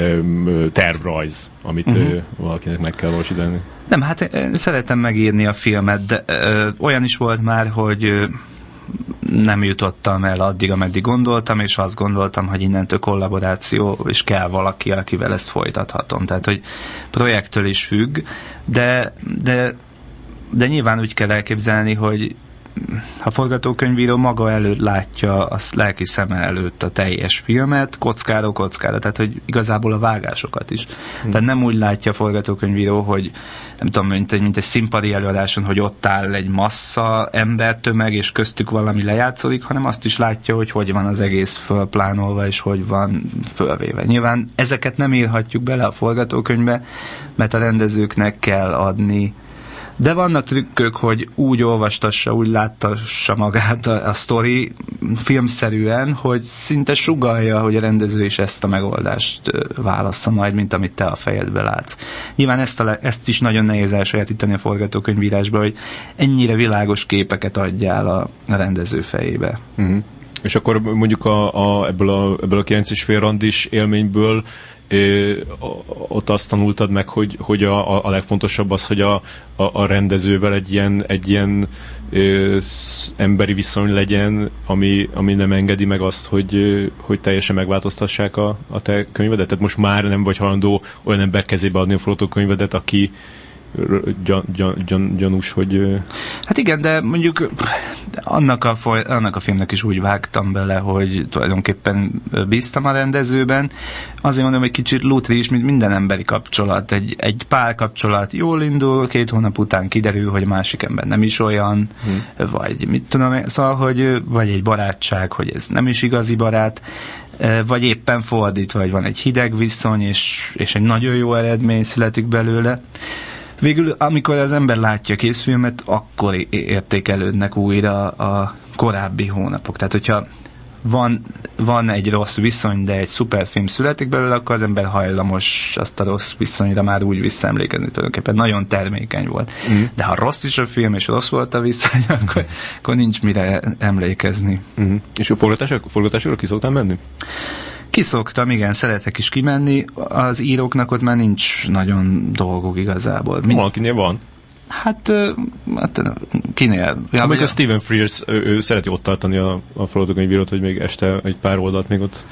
tervrajz, amit uh-huh. valakinek meg kell valósítani. Nem, hát szeretem megírni a filmet, de ö, olyan is volt már, hogy ö, nem jutottam el addig, ameddig gondoltam, és azt gondoltam, hogy innentől kollaboráció, és kell valaki, akivel ezt folytathatom. Tehát, hogy projektől is függ, de, de, de nyilván úgy kell elképzelni, hogy a forgatókönyvíró maga előtt látja a lelki szeme előtt a teljes filmet, kockáról kockára, tehát hogy igazából a vágásokat is. Hmm. Tehát nem úgy látja a forgatókönyvíró, hogy nem tudom, mint egy, mint egy színpadi előadáson, hogy ott áll egy massza ember tömeg, és köztük valami lejátszódik, hanem azt is látja, hogy hogy van az egész fölplánolva, és hogy van fölvéve. Nyilván ezeket nem írhatjuk bele a forgatókönyvbe, mert a rendezőknek kell adni de vannak trükkök, hogy úgy olvastassa, úgy láttassa magát a, a sztori filmszerűen, hogy szinte sugalja, hogy a rendező is ezt a megoldást válassza majd, mint amit te a fejedbe látsz. Nyilván ezt, a, ezt is nagyon nehéz elsajátítani a forgatókönyvírásba, hogy ennyire világos képeket adjál a, a rendező fejébe. Uh-huh. És akkor mondjuk a, a, ebből a, ebből a 9 és fél randis élményből ott azt tanultad meg, hogy, hogy a, a legfontosabb az, hogy a, a, a rendezővel egy ilyen, egy ilyen ö, emberi viszony legyen, ami, ami nem engedi meg azt, hogy, hogy teljesen megváltoztassák a, a te könyvedet. Tehát most már nem vagy halandó olyan ember kezébe adni a fotókönyvedet, aki, gyan, gyan, gyan, gyanús, hogy... Hát igen, de mondjuk annak a, foly, annak a filmnek is úgy vágtam bele, hogy tulajdonképpen bíztam a rendezőben. Azért mondom, hogy kicsit lutri is, mint minden emberi kapcsolat. Egy, egy pár kapcsolat jól indul, két hónap után kiderül, hogy a másik ember nem is olyan, hmm. vagy mit tudom, szóval, hogy vagy egy barátság, hogy ez nem is igazi barát, vagy éppen fordítva, vagy van egy hideg viszony, és, és egy nagyon jó eredmény születik belőle. Végül, amikor az ember látja a készfilmet, akkor értékelődnek újra a korábbi hónapok. Tehát, hogyha van, van egy rossz viszony, de egy szuperfilm születik belőle, akkor az ember hajlamos azt a rossz viszonyra már úgy visszaemlékezni tulajdonképpen. Nagyon termékeny volt. Mm. De ha rossz is a film, és rossz volt a viszony, akkor, akkor nincs mire emlékezni. Mm. És a forgatásokra, ki szoktál menni? Kiszoktam, igen, szeretek is kimenni. Az íróknak ott már nincs nagyon dolguk igazából. Mind... Valakinél van. Hát, hát kinél? Ja, a Stephen Frears, ő, ő szereti ott tartani a, a forgatókönyvírót, hogy még este egy pár oldalt még ott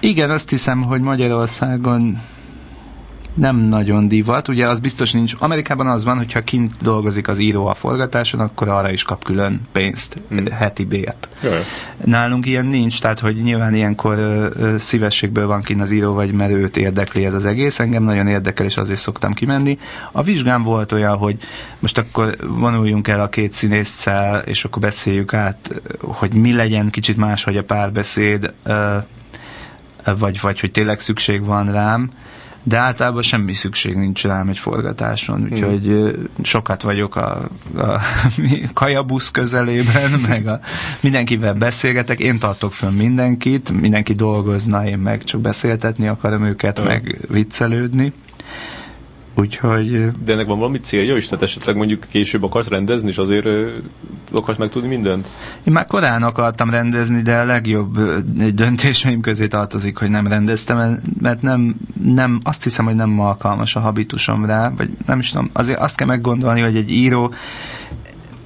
igen, azt hiszem, hogy Magyarországon nem nagyon divat. Ugye az biztos nincs. Amerikában az van, hogyha kint dolgozik az író a forgatáson, akkor arra is kap külön pénzt, mm. heti bért. Jaj. Nálunk ilyen nincs, tehát hogy nyilván ilyenkor ö, ö, szívességből van kint az író, vagy mert őt érdekli ez az egész. Engem nagyon érdekel, és azért szoktam kimenni. A vizsgám volt olyan, hogy most akkor vonuljunk el a két színésszel, és akkor beszéljük át, hogy mi legyen kicsit más, hogy a párbeszéd, ö, vagy, vagy hogy tényleg szükség van rám de általában semmi szükség nincs rám egy forgatáson, úgyhogy hmm. sokat vagyok a, a kajabusz közelében, meg a, mindenkivel beszélgetek, én tartok fönn mindenkit, mindenki dolgozna, én meg csak beszéltetni akarom őket, hmm. meg viccelődni. Úgyhogy... De ennek van valami célja is? Tehát esetleg mondjuk később akarsz rendezni, és azért akarsz megtudni mindent? Én már korán akartam rendezni, de a legjobb döntéseim közé tartozik, hogy nem rendeztem, mert nem, nem, azt hiszem, hogy nem alkalmas a habitusom rá, vagy nem is tudom, azért azt kell meggondolni, hogy egy író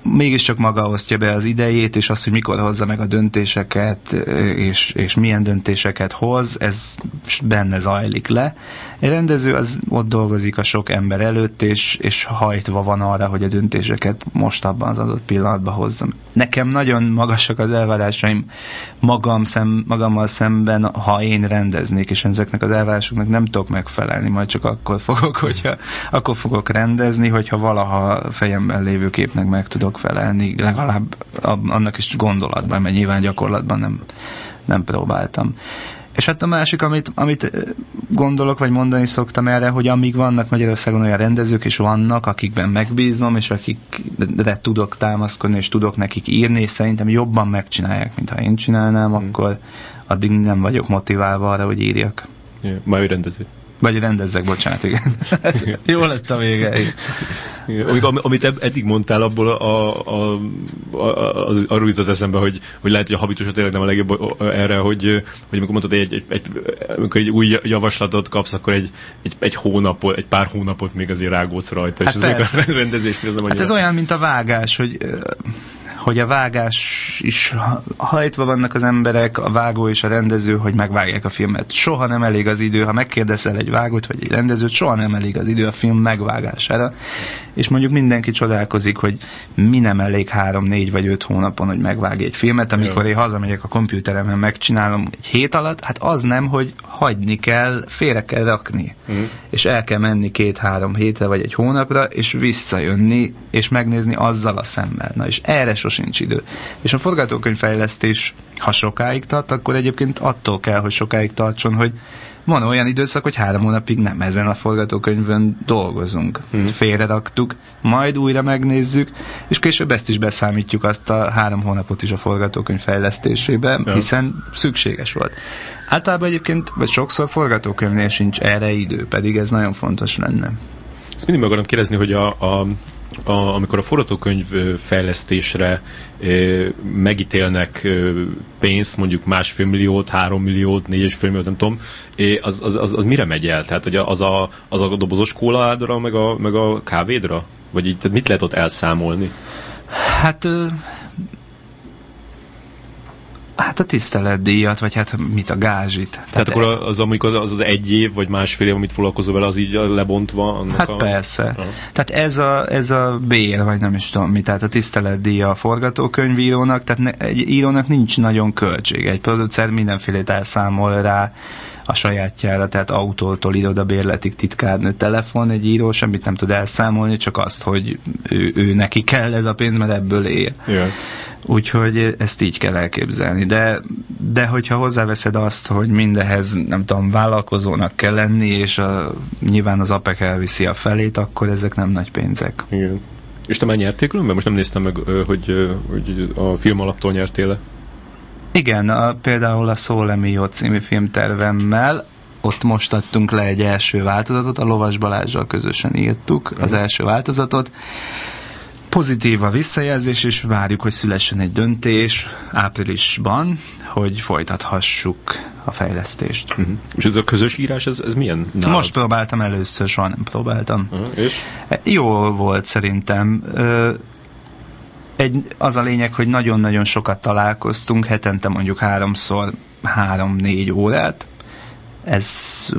mégiscsak maga osztja be az idejét, és azt, hogy mikor hozza meg a döntéseket, és, és milyen döntéseket hoz, ez benne zajlik le. Egy rendező az ott dolgozik a sok ember előtt, és, és hajtva van arra, hogy a döntéseket most abban az adott pillanatban hozzam. Nekem nagyon magasak az elvárásaim magam szem, magammal szemben, ha én rendeznék, és ezeknek az elvárásoknak nem tudok megfelelni, majd csak akkor fogok, hogyha akkor fogok rendezni, hogyha valaha fejemben lévő képnek meg tudok felelni, legalább annak is gondolatban, mert nyilván gyakorlatban nem, nem próbáltam. És hát a másik, amit, amit gondolok, vagy mondani szoktam erre, hogy amíg vannak Magyarországon olyan rendezők, és vannak, akikben megbízom, és akikre tudok támaszkodni, és tudok nekik írni, és szerintem jobban megcsinálják, mint ha én csinálnám, hmm. akkor addig nem vagyok motiválva arra, hogy írjak. Yeah, majd rendező. Vagy rendezzek, bocsánat, igen. Ez jó lett a vége. Am, amit eddig mondtál, abból a, a, a, az, arról jutott eszembe, hogy, hogy lehet, hogy a habitus tényleg nem a legjobb erre, hogy, hogy amikor mondtad, egy, egy, egy, amikor egy új javaslatot kapsz, akkor egy, egy, egy hónapot, egy pár hónapot még azért rágódsz rajta, hát és ez a rendezésnél ez nem Hát ez olyan, mint a vágás, hogy hogy a vágás is hajtva vannak az emberek, a vágó és a rendező, hogy megvágják a filmet. Soha nem elég az idő, ha megkérdezel egy vágót vagy egy rendezőt, soha nem elég az idő a film megvágására. És mondjuk mindenki csodálkozik, hogy mi nem elég három, négy vagy öt hónapon, hogy megvágj egy filmet, amikor én hazamegyek a kompjúteremen, megcsinálom egy hét alatt, hát az nem, hogy hagyni kell, félre kell rakni. Mm. És el kell menni két-három hétre vagy egy hónapra, és visszajönni, és megnézni azzal a szemmel. Na, és erre sosincs idő. És a forgatókönyvfejlesztés, ha sokáig tart, akkor egyébként attól kell, hogy sokáig tartson, hogy van olyan időszak, hogy három hónapig nem ezen a forgatókönyvön dolgozunk. Hmm. Félre raktuk, majd újra megnézzük, és később ezt is beszámítjuk azt a három hónapot is a forgatókönyv fejlesztésébe, ja. hiszen szükséges volt. Általában egyébként, vagy sokszor forgatókönyvnél sincs erre idő, pedig ez nagyon fontos lenne. Ezt mindig meg akarom kérdezni, hogy a, a a, amikor a forgatókönyv fejlesztésre megítélnek pénzt, mondjuk másfél milliót, három milliót, négy és fél milliót, nem tudom, az, az, az, az, mire megy el? Tehát, hogy az a, az a dobozos kóládra, meg a, meg a kávédra? Vagy így, tehát mit lehet ott elszámolni? Hát Hát a tiszteletdíjat, vagy hát mit a gázsit. Tehát, Tehát akkor az, amikor az az egy év, vagy másfél év, amit foglalkozol vele, az így lebontva? Annak hát a... persze. Aha. Tehát ez a, ez a bér, vagy nem is tudom mi, tehát a tiszteletdíja a forgatókönyvírónak, tehát ne, egy írónak nincs nagyon költsége. Egy producer mindenfélét elszámol rá, a sajátjára, tehát autótól irodabérletig titkárnő telefon, egy író semmit nem tud elszámolni, csak azt, hogy ő, ő neki kell ez a pénz, mert ebből él. Yeah. Úgyhogy ezt így kell elképzelni. De, de hogyha hozzáveszed azt, hogy mindehez, nem tudom, vállalkozónak kell lenni, és a, nyilván az APEC elviszi a felét, akkor ezek nem nagy pénzek. Igen. És te már nyertél különben? Most nem néztem meg, hogy, hogy a film alaptól nyertél-e? Igen, a, például a Szólemio című filmtervemmel ott most adtunk le egy első változatot, a Lovas Balázsjal közösen írtuk az első változatot, Pozitív a visszajelzés, és várjuk, hogy szülessen egy döntés áprilisban, hogy folytathassuk a fejlesztést. Uh-huh. És ez a közös írás, ez, ez milyen nálad? Most próbáltam először, soha nem próbáltam. Uh-huh. És? Jó volt szerintem. Egy, az a lényeg, hogy nagyon-nagyon sokat találkoztunk, hetente mondjuk háromszor három-négy órát. Ez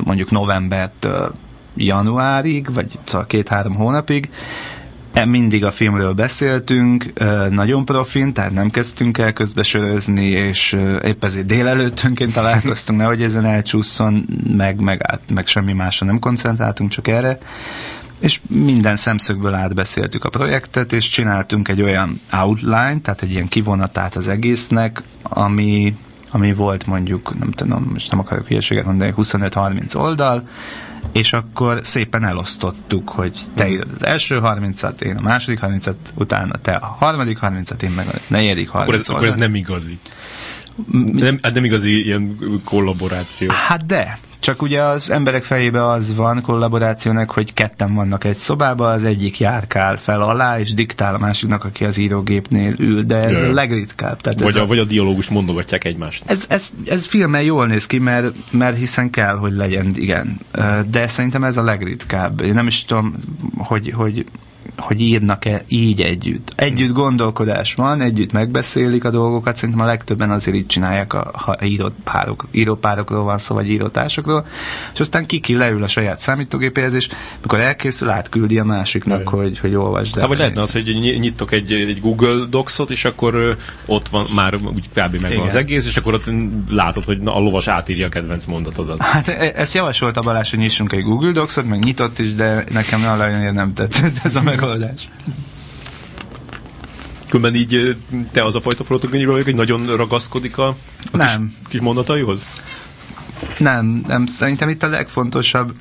mondjuk novembertől januárig, vagy szóval két-három hónapig, E, mindig a filmről beszéltünk, nagyon profin, tehát nem kezdtünk el közbesörözni, és épp ezért délelőttönként találkoztunk, nehogy ezen elcsúszson, meg, meg, meg semmi másra nem koncentráltunk, csak erre. És minden szemszögből átbeszéltük a projektet, és csináltunk egy olyan outline, tehát egy ilyen kivonatát az egésznek, ami, ami volt mondjuk, nem tudom, most nem akarok hülyeséget mondani, 25-30 oldal, és akkor szépen elosztottuk, hogy te írod az első 30-at, én a második 30-at, utána te a harmadik 30-at, én meg a negyedik 30 akkor ez, akkor ez nem igazi. Nem, hát nem igazi ilyen kollaboráció. Hát de, csak ugye az emberek fejébe az van kollaborációnak, hogy ketten vannak egy szobában, az egyik járkál fel alá, és diktál a másiknak, aki az írógépnél ül, de ez Jaj. a legritkább. Tehát vagy, a, a, vagy a dialógust mondogatják egymást. Ez, ez, ez filmen jól néz ki, mert, mert hiszen kell, hogy legyen, igen. De szerintem ez a legritkább. Én nem is tudom, hogy, hogy hogy írnak-e így együtt. Együtt gondolkodás van, együtt megbeszélik a dolgokat, szerintem a legtöbben azért így csinálják, a, ha írott párok, írópárokról van szó, vagy írótársakról, és aztán kiki leül a saját számítógépéhez, és mikor elkészül, átküldi a másiknak, Jaj. hogy, hogy olvasd el. Hát, vagy lehetne az, hogy nyitok egy, egy Google Docs-ot, és akkor ott van már úgy kb. meg az egész, és akkor ott látod, hogy na, a lovas átírja a kedvenc mondatodat. Hát e, ezt javasolta Balázs, hogy nyissunk egy Google Docs-ot, meg nyitott is, de nekem nagyon nem tetszett ez a megoldás. Különben így te az a fajta forgatókönyvről hogy nagyon ragaszkodik a, a nem. Kis, kis mondataihoz? Nem, nem, szerintem itt a legfontosabb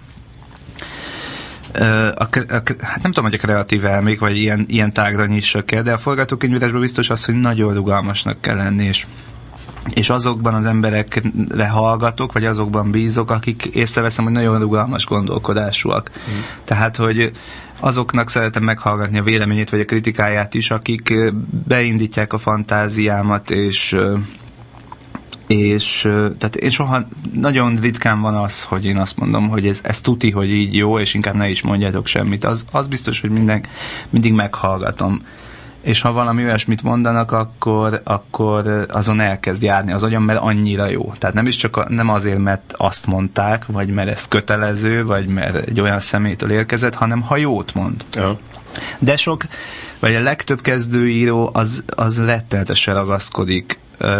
a, a, hát nem tudom, hogy a kreatív elmék, vagy ilyen, ilyen tágra nyissak el, de a forgatókönyvírásban biztos az, hogy nagyon rugalmasnak kell lenni, és és azokban az emberekre hallgatok, vagy azokban bízok, akik észreveszem, hogy nagyon rugalmas gondolkodásúak. Mm. Tehát, hogy azoknak szeretem meghallgatni a véleményét, vagy a kritikáját is, akik beindítják a fantáziámat, és és tehát én soha nagyon ritkán van az, hogy én azt mondom, hogy ez, ez tuti, hogy így jó, és inkább ne is mondjátok semmit. Az, az biztos, hogy minden, mindig meghallgatom és ha valami olyasmit mondanak, akkor, akkor azon elkezd járni az agyam, mert annyira jó. Tehát nem is csak a, nem azért, mert azt mondták, vagy mert ez kötelező, vagy mert egy olyan szemétől érkezett, hanem ha jót mond. Ja. De sok, vagy a legtöbb kezdőíró az, az rettenetesen ragaszkodik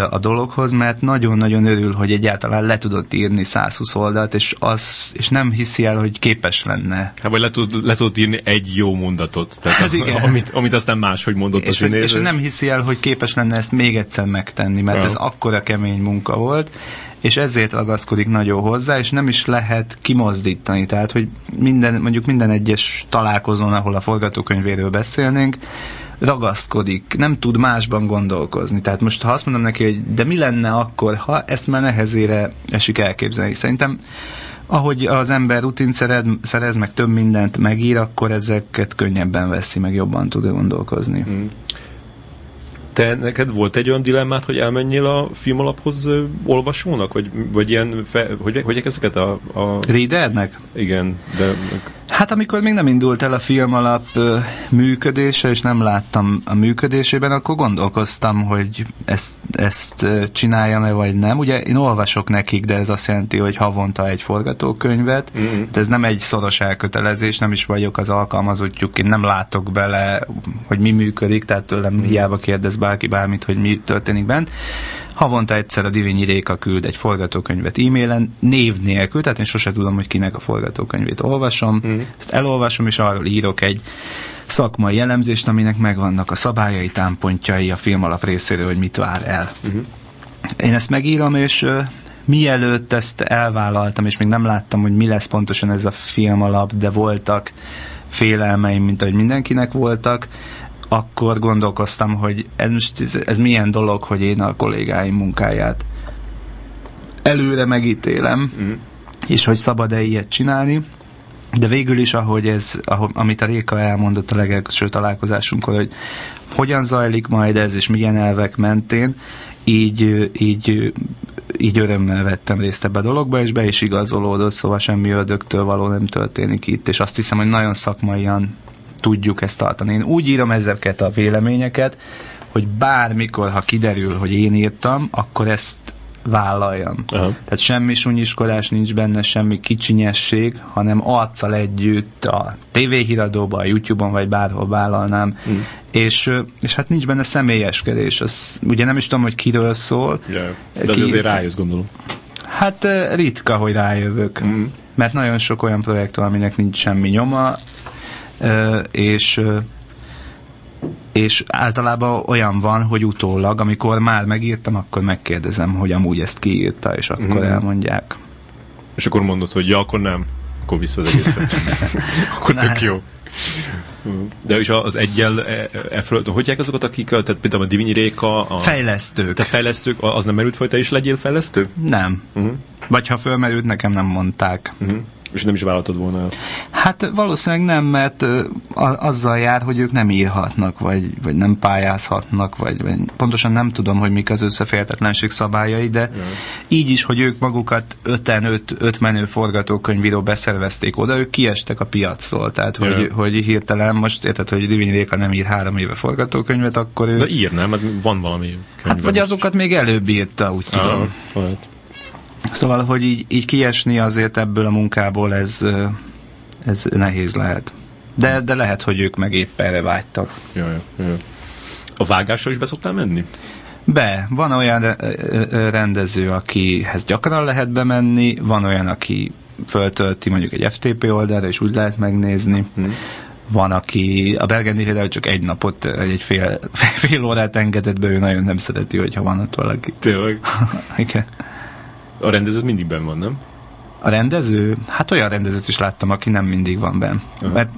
a dologhoz, mert nagyon-nagyon örül, hogy egyáltalán le tudott írni 120 oldalt, és, az, és nem hiszi el, hogy képes lenne. Hát, vagy le, tud, le tudott írni egy jó mondatot, tehát hát igen. Amit, amit aztán máshogy mondott és, az és nem hiszi el, hogy képes lenne ezt még egyszer megtenni, mert ja. ez akkora kemény munka volt, és ezért ragaszkodik nagyon hozzá, és nem is lehet kimozdítani. Tehát, hogy minden, mondjuk minden egyes találkozón, ahol a forgatókönyvéről beszélnénk, ragaszkodik, nem tud másban gondolkozni. Tehát most ha azt mondom neki, hogy de mi lenne akkor, ha ezt már nehezére esik elképzelni. Szerintem ahogy az ember rutin szerez, szerez, meg több mindent megír, akkor ezeket könnyebben veszi, meg jobban tud gondolkozni. Hmm. Te neked volt egy olyan dilemmát, hogy elmenjél a filmalaphoz olvasónak? Vagy, vagy ilyen, fe, hogy, hogy ezeket a... a... Readernek? Igen, de Hát amikor még nem indult el a film alap ö, működése, és nem láttam a működésében, akkor gondolkoztam, hogy ezt, ezt csináljam-e, vagy nem. Ugye én olvasok nekik, de ez azt jelenti, hogy havonta egy forgatókönyvet. Mm-hmm. Hát ez nem egy szoros elkötelezés, nem is vagyok az alkalmazottjuk, én nem látok bele, hogy mi működik, tehát tőlem mm-hmm. hiába kérdez bárki bármit, hogy mi történik bent. Havonta egyszer a Divinyi Réka küld egy forgatókönyvet e-mailen, név nélkül, tehát én sose tudom, hogy kinek a forgatókönyvét olvasom. Mm. Ezt elolvasom, és arról írok egy szakmai jellemzést, aminek megvannak a szabályai, támpontjai a film alap részéről, hogy mit vár el. Mm. Én ezt megírom, és uh, mielőtt ezt elvállaltam, és még nem láttam, hogy mi lesz pontosan ez a film alap, de voltak félelmeim, mint ahogy mindenkinek voltak, akkor gondolkoztam, hogy ez most ez, milyen dolog, hogy én a kollégáim munkáját előre megítélem, mm. és hogy szabad-e ilyet csinálni. De végül is, ahogy ez, ahogy, amit a Réka elmondott a legelső találkozásunkon, hogy hogyan zajlik majd ez, és milyen elvek mentén, így, így, így örömmel vettem részt ebbe a dologba, és be is igazolódott, szóval semmi ördögtől való nem történik itt, és azt hiszem, hogy nagyon szakmaian tudjuk ezt tartani. Én úgy írom ezeket a véleményeket, hogy bármikor, ha kiderül, hogy én írtam, akkor ezt vállaljam. Aha. Tehát semmi sunyiskodás nincs benne, semmi kicsinyesség, hanem arccal együtt a tévéhíradóban, a YouTube-on vagy bárhol vállalnám. Mm. És, és hát nincs benne személyeskedés. Az, ugye nem is tudom, hogy kiről szól. Yeah. De Ki, azért rájössz, gondolom. Hát ritka, hogy rájövök. Mm. Mert nagyon sok olyan projekt van, aminek nincs semmi nyoma, és és általában olyan van, hogy utólag, amikor már megírtam, akkor megkérdezem, hogy amúgy ezt kiírta, és akkor mm-hmm. elmondják. És akkor mondod, hogy ja, akkor nem, akkor vissza az egészet. akkor tök jó. De és az egyel e, e, e hogy azokat, akik, tehát például a Divinyi Réka... A, fejlesztők. Te fejlesztők, az nem merült fel, te is legyél fejlesztő? Nem. Uh-huh. Vagy ha fölmerült, nekem nem mondták. Uh-huh. És nem is vállaltad volna el? Hát valószínűleg nem, mert a, azzal jár, hogy ők nem írhatnak, vagy, vagy nem pályázhatnak, vagy, vagy pontosan nem tudom, hogy mik az összeférhetetlenség szabályai, de ja. így is, hogy ők magukat öten, öt, öt menő forgatókönyvíró beszervezték oda, ők kiestek a piacról, tehát ja. hogy, hogy hirtelen most érted, hogy Divinyi Réka nem ír három éve forgatókönyvet, akkor ő... De ír, nem? Mert van valami Hát vagy azokat még előbb írta, úgy tudom. Ah, Szóval, hogy így, így kiesni azért ebből a munkából ez, ez nehéz lehet. De, de lehet, hogy ők meg épp erre vágytak. Jaj, jaj. A vágásra is beszoktál menni? Be. Van olyan rendező, akihez gyakran lehet bemenni, van olyan, aki föltölti mondjuk egy FTP oldalra, és úgy lehet megnézni. Hmm. Van, aki a Bergendi például csak egy napot, egy fél, fél órát engedett be, ő nagyon nem szereti, hogyha van ott valaki. Tényleg? Igen a rendező mindig benn van, nem? A rendező? Hát olyan rendezőt is láttam, aki nem mindig van benn. Uh-huh. Mert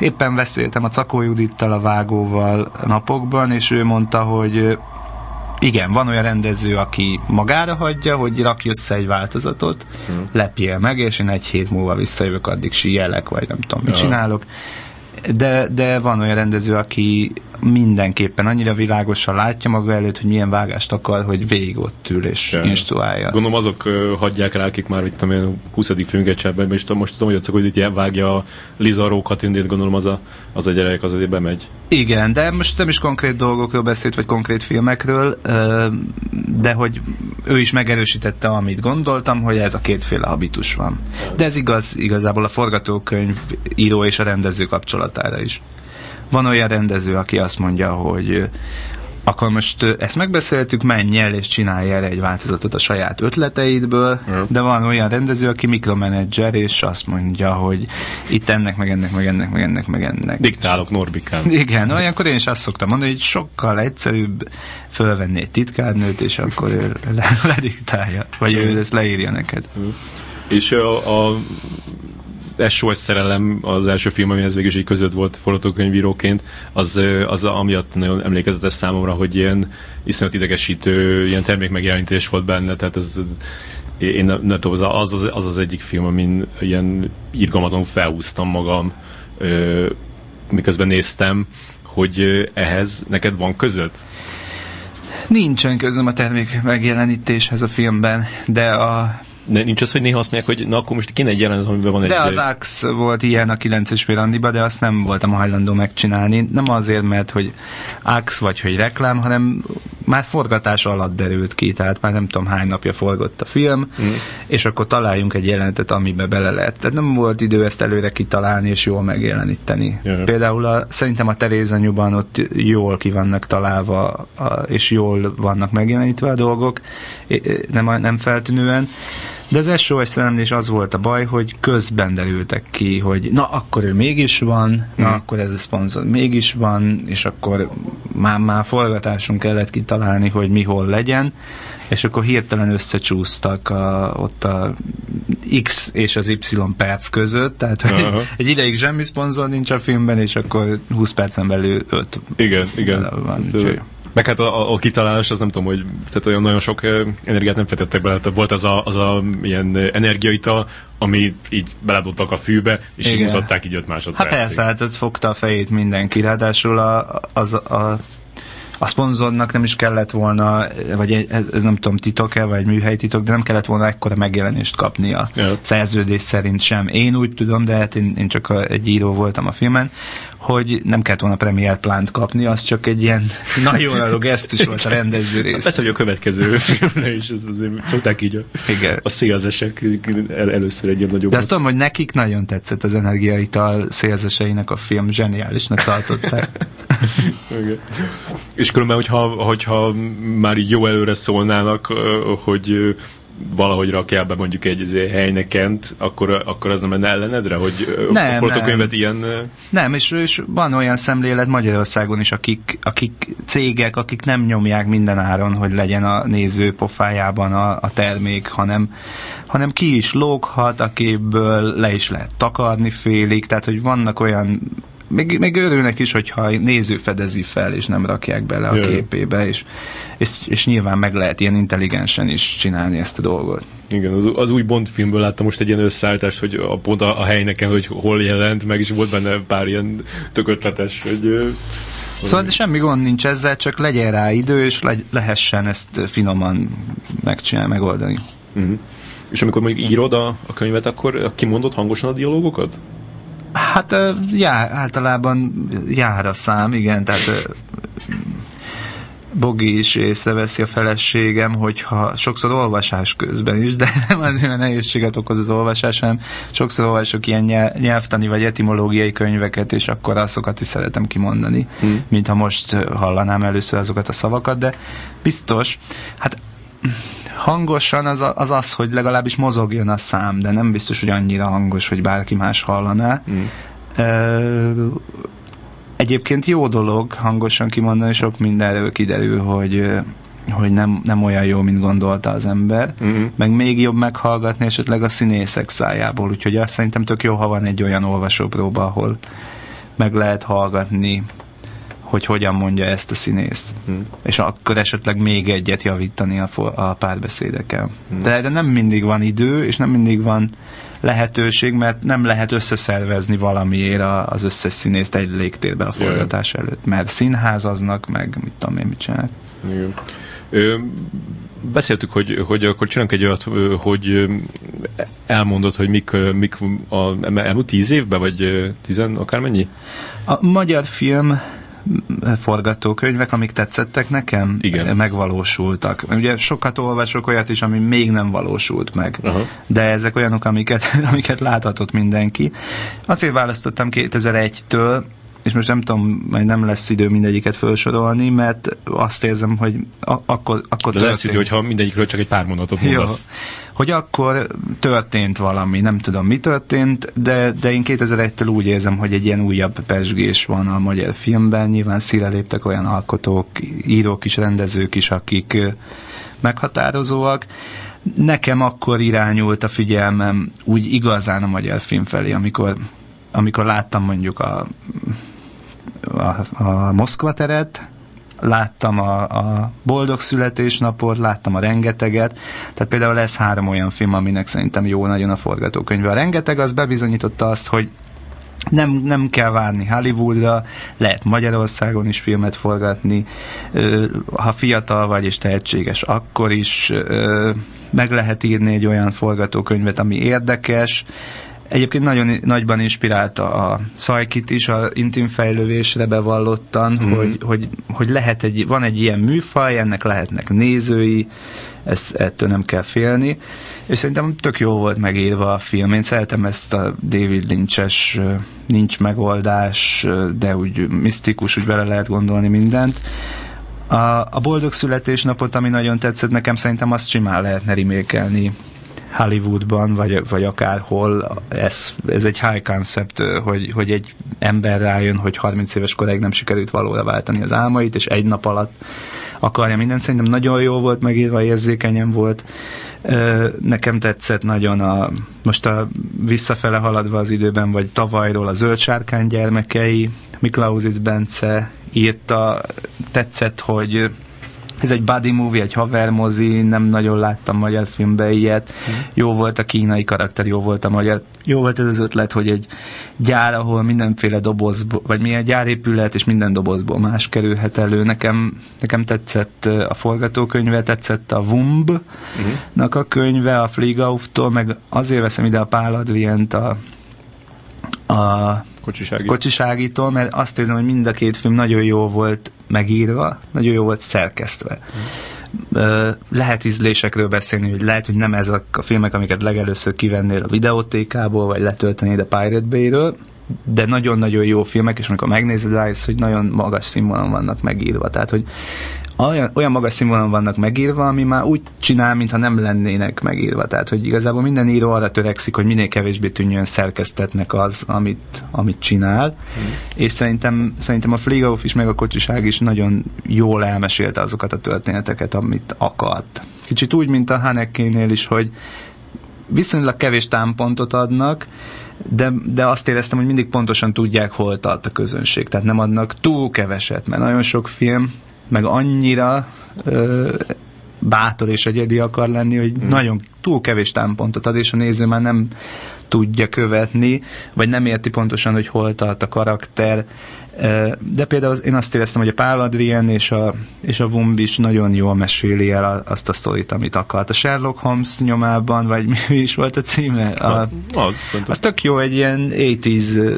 éppen beszéltem a Cakó Judittal, a vágóval napokban, és ő mondta, hogy igen, van olyan rendező, aki magára hagyja, hogy rakj össze egy változatot, hmm. lepjél meg, és én egy hét múlva visszajövök, addig síjelek, vagy nem tudom, mit ja. csinálok. De, de van olyan rendező, aki mindenképpen annyira világosan látja maga előtt, hogy milyen vágást akar, hogy végig ott ül és ja. instruálja. Gondolom azok uh, hagyják rá, akik már itt a 20. filmgecsában, és most tudom, hogy hogy itt vágja a Liza Rókatündét, gondolom az a, az a gyerek az azért bemegy. Igen, de most nem is konkrét dolgokról beszélt, vagy konkrét filmekről, de hogy ő is megerősítette, amit gondoltam, hogy ez a kétféle habitus van. De ez igaz igazából a forgatókönyv író és a rendező kapcsolatára is. Van olyan rendező, aki azt mondja, hogy akkor most ezt megbeszéltük, menj el és csinálj el egy változatot a saját ötleteidből, uh-huh. de van olyan rendező, aki mikromanager, és azt mondja, hogy itt ennek, meg ennek, meg ennek, meg ennek, meg ennek. Diktálok Norbikán. Igen, olyankor én is azt szoktam mondani, hogy sokkal egyszerűbb fölvenni egy titkárnőt, és akkor ő le, lediktálja, vagy ő ezt leírja neked. Uh-huh. És a, a SOS szerelem az első film, ami ez végül is így között volt forgatókönyvíróként, az, az amiatt nagyon emlékezetes számomra, hogy ilyen iszonyat idegesítő ilyen termékmegjelenítés volt benne, tehát ez én nem, nem tudom, az az, az az egyik film, amin ilyen irgalmatlanul felhúztam magam, ö, miközben néztem, hogy ehhez neked van között? Nincsen közöm a termék megjelenítéshez a filmben, de a de nincs az, hogy néha azt mondják, hogy na akkor most kéne egy jelenet, amiben van egy... De az Ax volt ilyen a 9-es Mirandiba, de azt nem voltam hajlandó megcsinálni. Nem azért, mert hogy Ax vagy hogy reklám, hanem már forgatás alatt derült ki, tehát már nem tudom hány napja forgott a film, mm. és akkor találjunk egy jelenetet, amibe bele lehet. Tehát nem volt idő ezt előre kitalálni és jól megjeleníteni. Yeah. Például a, szerintem a Terézanyuban ott jól ki vannak találva, a, és jól vannak megjelenítve a dolgok, nem, nem feltűnően. De az SOS szerelmés az volt a baj, hogy közben derültek ki, hogy na akkor ő mégis van, na akkor ez a szponzor mégis van, és akkor már, már forgatásunk kellett kitalálni, hogy mi hol legyen, és akkor hirtelen összecsúsztak a, ott a X és az Y perc között, tehát uh-huh. egy ideig semmi szponzor nincs a filmben, és akkor 20 percen belül 5 igen, igen. van. Meg hát a, a, a kitalálás, az nem tudom, hogy tehát olyan nagyon sok energiát nem fektettek bele. Tehát volt az a, az a ilyen energiaital, ami így beledobtak a fűbe, és Igen. így mutatták így 5 másodpercig. Hát persze, hát ez fogta a fejét mindenki. Ráadásul a, az, a, a szponzornak nem is kellett volna, vagy ez, ez nem tudom titok-e, vagy műhely titok, de nem kellett volna ekkora megjelenést kapni a ja. szerződés szerint sem. Én úgy tudom, de hát én, én csak egy író voltam a filmen, hogy nem kellett volna premier plánt kapni, az csak egy ilyen nagyon jó gesztus volt a rendező rész. Persze, hogy a következő filmre is ez azért szokták így a, Igen. a szélzesek el, először egy ilyen nagyobb. De azt tudom, hogy nekik nagyon tetszett az energiaital szélzeseinek a film, zseniálisnak tartották. Igen. És különben, hogyha, hogyha már így jó előre szólnának, hogy valahogy rakjál be mondjuk egy egy helynekent, akkor, akkor az nem lenne ellenedre, hogy nem, a forgatókönyvet ilyen... Nem, és, és van olyan szemlélet Magyarországon is, akik, akik cégek, akik nem nyomják minden áron, hogy legyen a néző pofájában a, a termék, hanem, hanem ki is lóghat, akiből le is lehet takarni félig, tehát hogy vannak olyan még, még örülnek is, hogyha néző fedezi fel, és nem rakják bele a Jö. képébe, és, és, és nyilván meg lehet ilyen intelligensen is csinálni ezt a dolgot. Igen, az, az új Bond filmből láttam most egy ilyen összeállítást, hogy a, pont a, a helyneken, hogy hol jelent, meg is volt benne pár ilyen tök ötletes, hogy Szóval de semmi gond nincs ezzel, csak legyen rá idő, és le, lehessen ezt finoman megcsinálni, megoldani. Uh-huh. És amikor mondjuk írod a, a könyvet, akkor kimondod hangosan a dialógokat? Hát já, általában jár a szám, igen, tehát Bogi is észreveszi a feleségem, hogyha sokszor olvasás közben is, de nem azért, mert nehézséget okoz az olvasás, hanem sokszor olvasok ilyen nyelvtani vagy etimológiai könyveket, és akkor azokat is szeretem kimondani, hmm. mintha most hallanám először azokat a szavakat, de biztos, hát hangosan az, az az, hogy legalábbis mozogjon a szám, de nem biztos, hogy annyira hangos, hogy bárki más hallaná. Mm. Uh, egyébként jó dolog hangosan kimondani, sok mindenről kiderül, hogy hogy nem, nem olyan jó, mint gondolta az ember, uh-huh. meg még jobb meghallgatni esetleg a színészek szájából, úgyhogy azt szerintem tök jó, ha van egy olyan olvasópróba, ahol meg lehet hallgatni hogy hogyan mondja ezt a színész. Hmm. És akkor esetleg még egyet javítani a, a párbeszédeken. Hmm. De erre nem mindig van idő, és nem mindig van lehetőség, mert nem lehet összeszervezni valamiért az összes színészt egy légtérbe a forgatás yeah. előtt, mert színházaznak, meg mit tudom én, mit csinál. Igen. Ö, beszéltük, hogy, hogy akkor csinálunk egy olyat, hogy elmondod, hogy mik, mik a elmúlt tíz évben, vagy tizen akármennyi? A magyar film forgatókönyvek, amik tetszettek nekem, Igen. megvalósultak. Ugye sokat olvasok olyat is, ami még nem valósult meg, uh-huh. de ezek olyanok, amiket, amiket láthatott mindenki. Azért választottam 2001-től, és most nem tudom, majd nem lesz idő mindegyiket felsorolni, mert azt érzem, hogy a- akkor, akkor De lesz idő, hogyha mindegyikről csak egy pár mondatot mondasz. Jó. Hogy akkor történt valami, nem tudom mi történt, de, de én 2001-től úgy érzem, hogy egy ilyen újabb pesgés van a magyar filmben, nyilván szíre léptek olyan alkotók, írók is, rendezők is, akik meghatározóak. Nekem akkor irányult a figyelmem úgy igazán a magyar film felé, amikor, amikor láttam mondjuk a a, a Moszkva teret, láttam a, a Boldog születésnapot, láttam a Rengeteget, tehát például lesz három olyan film, aminek szerintem jó nagyon a forgatókönyve. A Rengeteg az bebizonyította azt, hogy nem, nem kell várni Hollywoodra, lehet Magyarországon is filmet forgatni, ha fiatal vagy és tehetséges, akkor is meg lehet írni egy olyan forgatókönyvet, ami érdekes, Egyébként nagyon nagyban inspirálta a Szajkit is, a intim fejlővésre bevallottan, mm. hogy, hogy, hogy lehet egy, van egy ilyen műfaj, ennek lehetnek nézői, ezt, ettől nem kell félni. És szerintem tök jó volt megírva a film. Én szeretem ezt a David Lynch-es nincs megoldás, de úgy misztikus, úgy bele lehet gondolni mindent. A, a boldog születésnapot, ami nagyon tetszett nekem, szerintem azt simán lehetne remékelni Hollywoodban, vagy, vagy akárhol, ez, ez egy high concept, hogy, hogy egy ember rájön, hogy 30 éves koráig nem sikerült valóra váltani az álmait, és egy nap alatt akarja mindent. Szerintem nagyon jó volt megírva, érzékenyen volt. Nekem tetszett nagyon a, most a visszafele haladva az időben, vagy tavalyról a Zöld Sárkány gyermekei, Miklausis Bence írta, tetszett, hogy ez egy buddy movie, egy haver mozi, nem nagyon láttam magyar filmbe ilyet. Mm. Jó volt a kínai karakter, jó volt a magyar. Jó volt ez az ötlet, hogy egy gyár, ahol mindenféle dobozból, vagy milyen gyárépület, és minden dobozból más kerülhet elő. Nekem, nekem tetszett a forgatókönyve, tetszett a Wumb-nak a könyve, a Fliegauftól, meg azért veszem ide a Pál Adrient, a, a Kocsiságít. kocsiságítól, mert azt érzem, hogy mind a két film nagyon jó volt megírva, nagyon jó volt szerkesztve. Mm. Lehet ízlésekről beszélni, hogy lehet, hogy nem ezek a filmek, amiket legelőször kivennél a videótékából, vagy letöltenéd a Pirate Bay-ről, de nagyon-nagyon jó filmek, és amikor megnézed rájössz, hogy nagyon magas színvonalon vannak megírva. Tehát, hogy olyan, olyan magas színvonalon vannak megírva, ami már úgy csinál, mintha nem lennének megírva. Tehát, hogy igazából minden író arra törekszik, hogy minél kevésbé tűnjön szerkesztetnek az, amit, amit csinál. Mm. És szerintem, szerintem a Flieghoff is, meg a kocsiság is nagyon jól elmesélte azokat a történeteket, amit akart. Kicsit úgy, mint a Hanekénél is, hogy viszonylag kevés támpontot adnak, de, de azt éreztem, hogy mindig pontosan tudják, hol tart a közönség. Tehát nem adnak túl keveset, mert nagyon sok film meg annyira ö, bátor és egyedi akar lenni, hogy hmm. nagyon túl kevés támpontot ad, és a néző már nem tudja követni, vagy nem érti pontosan, hogy hol tart a karakter. De például én azt éreztem, hogy a Pál Adrien és a, és a Wumb is nagyon jól meséli el azt a sztorit, amit akart. A Sherlock Holmes nyomában, vagy mi is volt a címe? A, az, az tök jó, egy ilyen 80s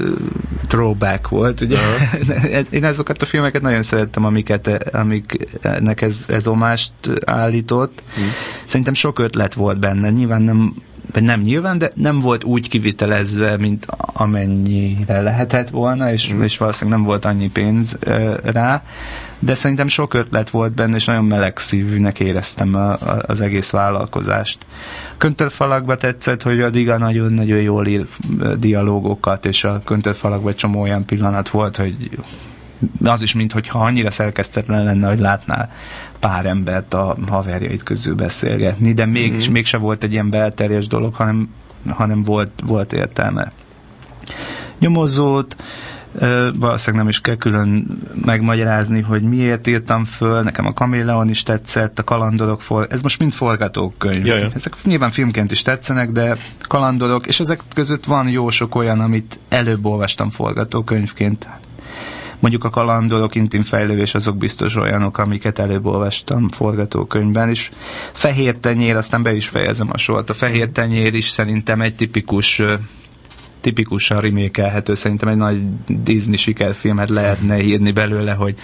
throwback volt, ugye? Uh-huh. én azokat a filmeket nagyon szerettem, amiket, amiknek ez, ez omást állított. Uh-huh. Szerintem sok ötlet volt benne, nyilván nem vagy nem nyilván, de nem volt úgy kivitelezve, mint amennyire lehetett volna, és, mm. és valószínűleg nem volt annyi pénz uh, rá, de szerintem sok ötlet volt benne, és nagyon melegszívűnek éreztem a, a, az egész vállalkozást. Köntörfalakba tetszett, hogy a Diga nagyon-nagyon jól ír dialógokat, és a köntörfalakban csomó olyan pillanat volt, hogy az is, mintha annyira szerkesztetlen lenne, hogy látnál pár embert a haverjait közül beszélgetni, de még, mm. mégse volt egy ilyen belterjes dolog, hanem, hanem volt, volt értelme. Nyomozót, valószínűleg nem is kell külön megmagyarázni, hogy miért írtam föl, nekem a Kameleon is tetszett, a kalandorok, for... ez most mind forgatókönyv. Jaja. Ezek nyilván filmként is tetszenek, de kalandorok, és ezek között van jó sok olyan, amit előbb olvastam forgatókönyvként. Mondjuk a kalandorok, intim fejlődés, azok biztos olyanok, amiket előbb olvastam forgatókönyvben, és fehér tenyér, aztán be is fejezem a sort. A fehér tenyér is szerintem egy tipikus tipikusan remékelhető, szerintem egy nagy Disney sikerfilmet lehetne írni belőle, hogy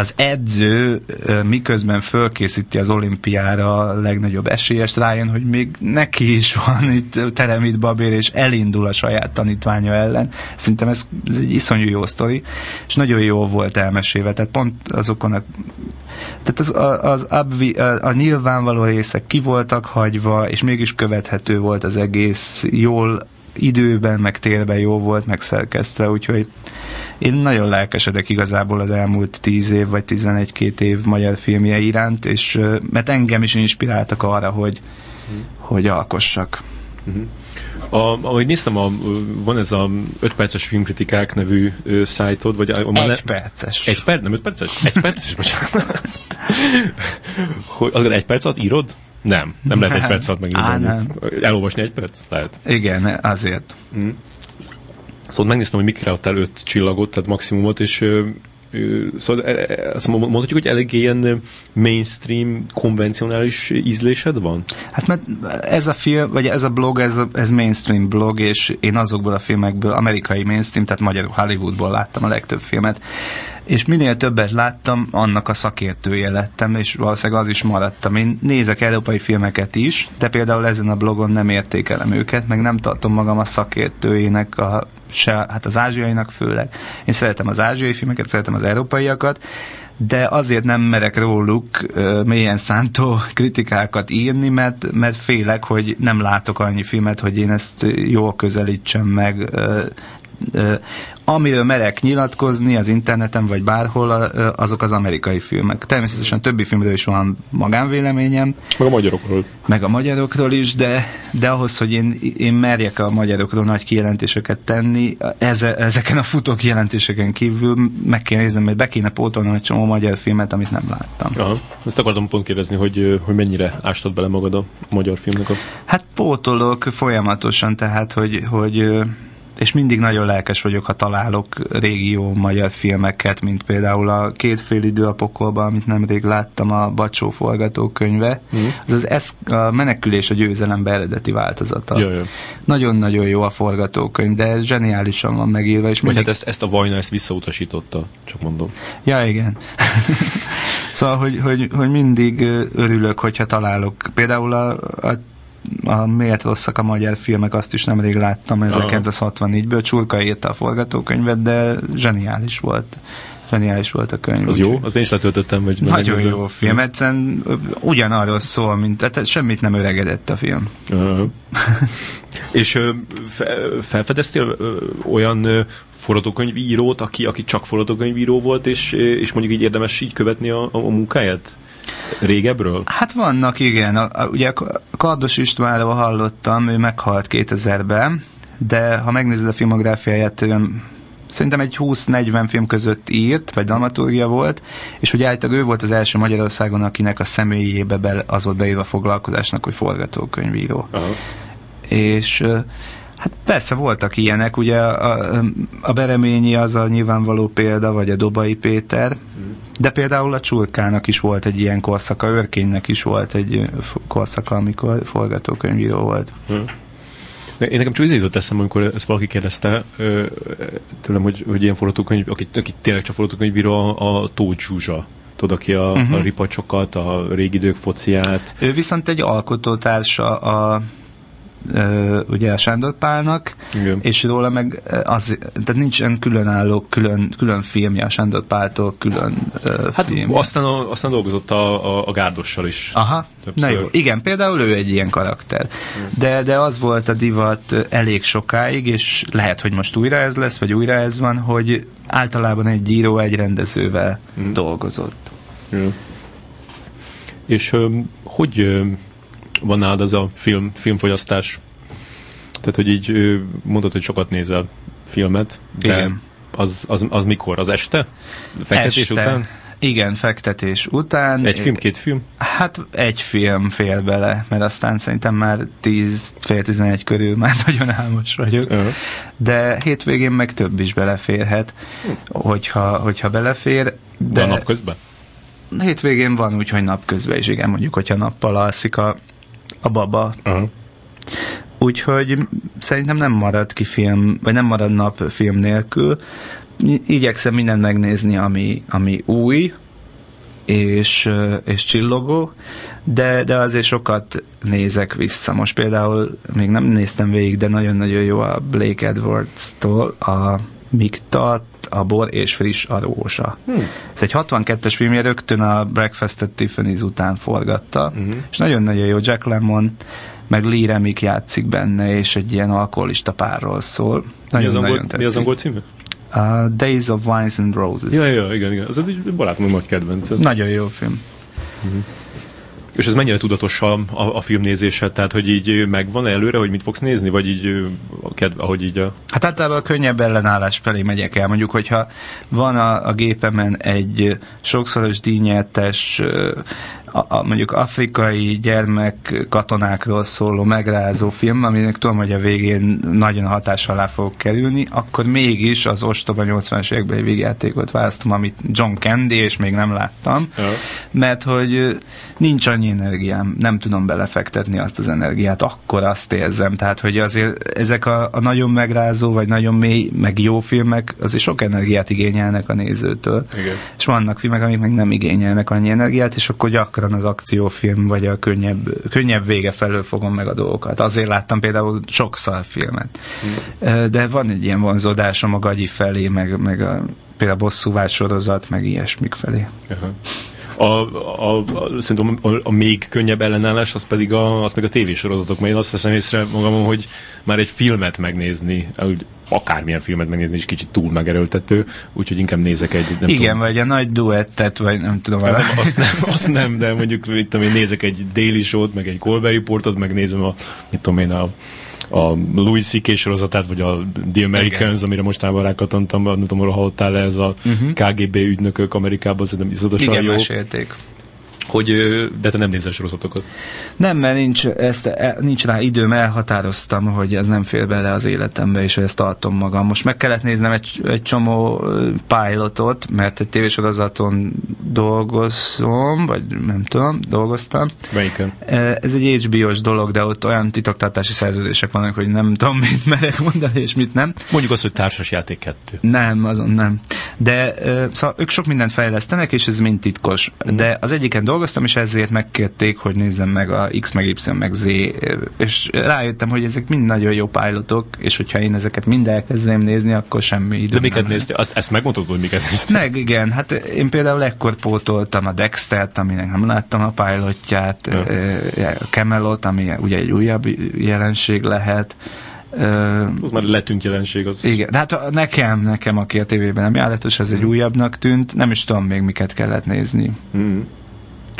az edző miközben fölkészíti az olimpiára a legnagyobb esélyest, rájön, hogy még neki is van itt Teremit Babér, és elindul a saját tanítványa ellen. Szerintem ez, ez egy iszonyú jó sztori, és nagyon jó volt elmesélve, tehát pont azokon a tehát az, az, az a, a nyilvánvaló részek ki voltak hagyva, és mégis követhető volt az egész, jól időben, meg térben jó volt megszerkesztve, úgyhogy én nagyon lelkesedek igazából az elmúlt 10 év, vagy 11-2 év magyar filmje iránt, és mert engem is inspiráltak arra, hogy, hmm. hogy alkossak. Hmm. A, ahogy néztem, a, van ez a 5 perces filmkritikák nevű ö, szájtod, vagy a, a, egy perces. Egy perc, nem 5 perces? Egy perces, bocsánat. hogy, az egy perc alatt írod? Nem, nem lehet egy perc alatt megírni. Elolvasni egy perc? Lehet. Igen, azért. Mm. Szóval megnéztem, hogy mikre adtál öt csillagot, tehát maximumot, és Szóval e, e, azt mondhatjuk, hogy elég ilyen mainstream, konvencionális ízlésed van? Hát mert ez a film, vagy ez a blog, ez, a, ez mainstream blog, és én azokból a filmekből, amerikai mainstream, tehát magyar Hollywoodból láttam a legtöbb filmet, és minél többet láttam, annak a szakértője lettem, és valószínűleg az is maradtam. Én nézek európai filmeket is, de például ezen a blogon nem értékelem őket, meg nem tartom magam a szakértőjének, a, se, hát az ázsiainak főleg. Én szeretem az ázsiai filmeket, szeretem az európaiakat, de azért nem merek róluk uh, mélyen szántó kritikákat írni, mert, mert félek, hogy nem látok annyi filmet, hogy én ezt jól közelítsem meg, uh, amiről merek nyilatkozni az interneten vagy bárhol, azok az amerikai filmek. Természetesen többi filmről is van magánvéleményem. Meg a magyarokról. Meg a magyarokról is, de, de ahhoz, hogy én, én merjek a magyarokról nagy kijelentéseket tenni, eze, ezeken a futó kijelentéseken kívül meg kell néznem, hogy be kéne pótolnom egy csomó magyar filmet, amit nem láttam. Aha. Ezt akartam pont kérdezni, hogy, hogy mennyire ástad bele magad a magyar filmnek a... Hát pótolok folyamatosan, tehát, hogy, hogy és mindig nagyon lelkes vagyok, ha találok régi jó magyar filmeket, mint például a Két fél idő a pokolban, amit nemrég láttam, a Bacsó forgatókönyve. Mm. Az az esz, a Menekülés a győzelembe eredeti változata. Jaj, Nagyon-nagyon jó a forgatókönyv, de zseniálisan van megírva. És mindig... hát ezt, ezt a Vajna ezt visszautasította, csak mondom. Ja, igen. szóval, hogy, hogy, hogy mindig örülök, hogyha találok. Például a, a a miért rosszak a magyar filmek, azt is nemrég láttam 1964-ből. Csurka írta a forgatókönyvet, de zseniális volt. Zseniális volt a könyv. Az jó? Az én is letöltöttem. Vagy Nagyon jó film. Egyszerűen ugyanarról szól, mint tehát semmit nem öregedett a film. Uh-huh. És fe, felfedeztél olyan forgatókönyvírót, aki, aki csak forgatókönyvíró volt, és, és mondjuk így érdemes így követni a, a munkáját? Régebről? Hát vannak, igen. A, a, ugye Kardos Istvánról hallottam, ő meghalt 2000-ben, de ha megnézed a filmográfiáját, szerintem egy 20-40 film között írt, vagy dramaturgia volt, és ugye állítólag ő volt az első Magyarországon, akinek a személyébe be, az volt beírva a foglalkozásnak, hogy forgatókönyvíró. Aha. És Hát persze voltak ilyenek, ugye a, a Bereményi az a nyilvánvaló példa, vagy a Dobai Péter, de például a Csurkának is volt egy ilyen korszaka, Örkénynek is volt egy korszaka, amikor forgatókönyvíró volt. Hmm. Én nekem csak jutott eszem, amikor ezt valaki kérdezte tőlem, hogy, hogy ilyen forgatókönyv, aki, aki tényleg csak forgatókönyvíró, a, a Tóth Zsuzsa tudod, aki a, uh-huh. a mhm. ripacsokat, a régi idők fociát. Ő viszont egy alkotótársa a ugye a Sándor Pálnak, Igen. és róla meg az, tehát nincsen különálló, külön, külön filmje a Sándor Páltól, külön Hát filmje. aztán, a, aztán dolgozott a, a, a Gárdossal is. Aha, Többször. na jó. Igen, például ő egy ilyen karakter. De, de az volt a divat elég sokáig, és lehet, hogy most újra ez lesz, vagy újra ez van, hogy általában egy író egy rendezővel Mm. dolgozott. Ja. És hogy van nálad az a film, filmfogyasztás? Tehát, hogy így mondod, hogy sokat nézel filmet, de Igen. Az, az, az mikor? Az este? Fektetés Este. után? Igen, fektetés után. Egy film, két film? Hát egy film fél bele, mert aztán szerintem már 10, fél 11 körül már nagyon álmos vagyok. Ja. De hétvégén meg több is beleférhet, hogyha, hogyha belefér. De De a nap közben? hétvégén van úgy, hogy napközben is, igen, mondjuk, hogyha nappal alszik a, a baba. Aha. Úgyhogy szerintem nem marad ki film, vagy nem marad nap film nélkül. Igyekszem mindent megnézni, ami, ami új, és, ö, és csillogó, de, de azért sokat nézek vissza. Most például még nem néztem végig, de nagyon-nagyon jó a Blake Edwards-tól a Miktat, a bor és friss a rózsa. Hmm. Ez egy 62-es film, rögtön a Breakfast at Tiffany's után forgatta, Mhm. és nagyon-nagyon jó. Jack Lemmon, meg Lee Remick játszik benne, és egy ilyen alkoholista párról szól. Mi az, Nagyon-nagyon angol, mi az tetszik. angol címe? A Days of Wines and Roses. Ja, ja, igen, igen. Az egy barátom nagy kedvenc. Nagyon jó film. És ez mennyire tudatos a, a, a filmnézése? Tehát, hogy így megvan előre, hogy mit fogsz nézni? Vagy így, kedve, ahogy így a... Hát általában a könnyebb ellenállás felé megyek el. Mondjuk, hogyha van a, a gépemen egy sokszoros díjnyertes a, a, mondjuk afrikai gyermek katonákról szóló megrázó film, aminek tudom, hogy a végén nagyon hatás alá fog kerülni, akkor mégis az ostoba 80-as évekbeli végjátékot választom, amit John Candy, és még nem láttam, Ja. mert hogy nincs annyi energiám, nem tudom belefektetni azt az energiát, akkor azt érzem. Tehát, hogy azért ezek a, a nagyon megrázó, vagy nagyon mély, meg jó filmek, azért sok energiát igényelnek a nézőtől. Igen. És vannak filmek, amik meg nem igényelnek annyi energiát, és akkor gyakran az akciófilm, vagy a könnyebb, könnyebb vége felől fogom meg a dolgokat. Azért láttam például sok szalfilmet. Ö, De van egy ilyen vonzódásom a gagyi felé, meg, meg a, például a bosszúvágy sorozat, meg ilyesmik felé. Aha. A, a, a, szerintem a, a, még könnyebb ellenállás, az pedig a, az meg a tévésorozatok, mert én azt veszem észre magamon, hogy már egy filmet megnézni, úgy akármilyen filmet megnézni is kicsit túl megerőltető, úgyhogy inkább nézek egy, nem Igen, tudom, vagy a nagy duettet, vagy nem tudom, nem, valami. azt, nem, azt nem, de mondjuk mit tudom én, nézek egy Daily Show-t, meg egy Colbert Reportot, megnézem a, mit tudom én, a, a Louis C.K. sorozatát, vagy a The Americans, Igen. amire mostában rákatantam, nem tudom, arra hallottál ez a Mhm. KGB ügynökök Amerikában, szerintem iszonyatosan Igen, jó. mesélték. Hogy, de te nem nézel sorozatokat. Nem, mert nincs, ezt, e, nincs rá időm, elhatároztam, hogy ez nem fér bele az életembe, és ezt tartom magam. Most meg kellett néznem egy, egy csomó pilotot, mert egy tévésorozaton dolgozom, vagy nem tudom, dolgoztam. Melyiken? Ez egy HBO-s dolog, de ott olyan titoktartási szerződések vannak, hogy nem tudom, mit merek mondani, és mit nem. Mondjuk azt, hogy társasjáték kettő. Nem, azon nem. De szóval ők sok mindent fejlesztenek, és ez mind titkos. De az egyiken dolgoztam, és ezért megkérték, hogy nézzem meg a X, meg Y, meg Z, és rájöttem, hogy ezek mind nagyon jó pilotok, és hogyha én ezeket mind elkezdeném nézni, akkor semmi időm De miket néztél? Azt, ezt megmondod, hogy miket néztél? Meg, igen, hát én például ekkor pótoltam a Dextert, aminek nem láttam a pilotját, a Camelot, ami ugye egy újabb jelenség lehet. Ö, Az már letűnt jelenség. Az... igen, de hát nekem, nekem, aki a tévében nem járatos, ez egy újabbnak tűnt, nem is tudom még miket kellett nézni. Mm.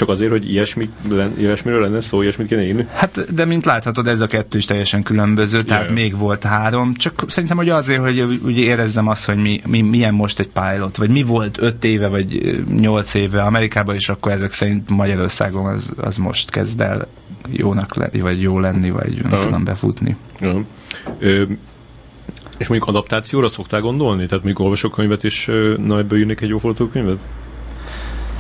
Csak azért, hogy ilyesmi, ilyesmiről lenne szó, ilyesmit kéne írni? Hát, de mint láthatod, ez a kettő is teljesen különböző, tehát Jaj. még volt három, csak szerintem, hogy azért, hogy ugye érezzem azt, hogy mi, mi, milyen most egy pilot, vagy mi volt öt éve, vagy nyolc éve Amerikában, és akkor ezek szerint Magyarországon az, az most kezd el jónak lenni, vagy jó lenni, vagy nem Aha. tudom befutni. Ja. Ö, és mondjuk adaptációra szoktál gondolni? Tehát mondjuk olvasok könyvet, és ö, na ebből írnék egy jó forgatókönyvet?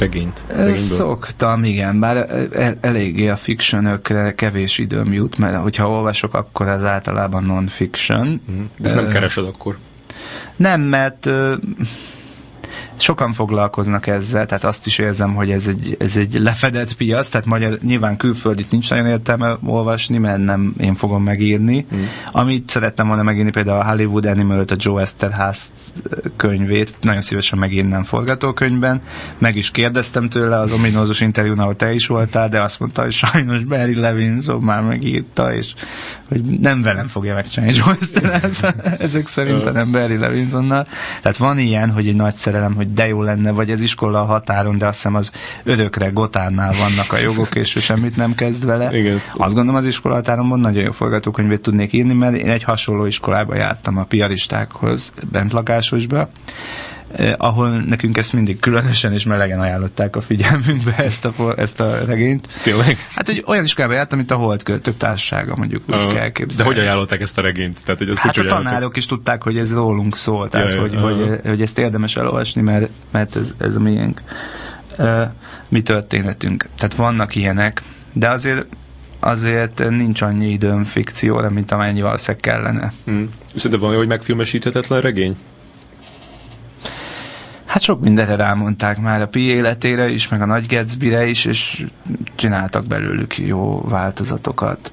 Regényt. Regényből. Szoktam, igen, bár el, eléggé a fictionökre kevés időm jut, mert hogyha olvasok, akkor az általában non-fiction. Mhm. De ezt nem keresed akkor. Nem, mert sokan foglalkoznak ezzel, tehát azt is érzem, hogy ez egy, ez egy lefedett piac, tehát magyar, nyilván külföldit nincs nagyon értelme olvasni, mert nem én fogom megírni. Mm. Amit szerettem volna megírni, például a Hollywood animal a Joe Esterház könyvét, nagyon szívesen megírnám forgatókönyvben. Meg is kérdeztem tőle az ominózus interjún, ahol te is voltál, de azt mondta, hogy sajnos Barry Levinson már megírta, és hogy nem velem fogja megcsinálni Joe Esterház, ezek szerint, hanem Barry Levinsonnal. Tehát van ilyen, hogy egy nagy szerelem, hogy de jó lenne, vagy ez iskola a határon, de azt hiszem az örökre Gotárnál vannak a jogok, és ő semmit nem kezd vele. Igen. Azt gondolom az iskola határon nagyon jó forgatókönyvét tudnék írni, mert én egy hasonló iskolába jártam a piaristákhoz, bent lakásosba, eh, ahol nekünk ezt mindig különösen és melegen ajánlották a figyelmünkbe ezt a, ezt a regényt. Tényleg? Hát egy olyan iskolába jártam, mint a Holdköltök Társasága, mondjuk úgy uh, kell elképzelni. De hogy ajánlották ezt a regényt? Tehát, hogy ez hát a tanárok is tudták, hogy ez rólunk szól, tehát ja, hogy, uh, hogy, hogy ezt érdemes elolvasni, mert, mert ez, ez a miénk. Uh, mi történetünk. Tehát vannak ilyenek, de azért azért nincs annyi időm fikcióra, mint amennyi valószínűleg kellene. Hmm. Szerintem van, hogy megfilmesíthetetlen regény? Hát sok mindenre rámondták már a Pi életére is, meg a Nagy Gatsby-re is, és csináltak belőlük jó változatokat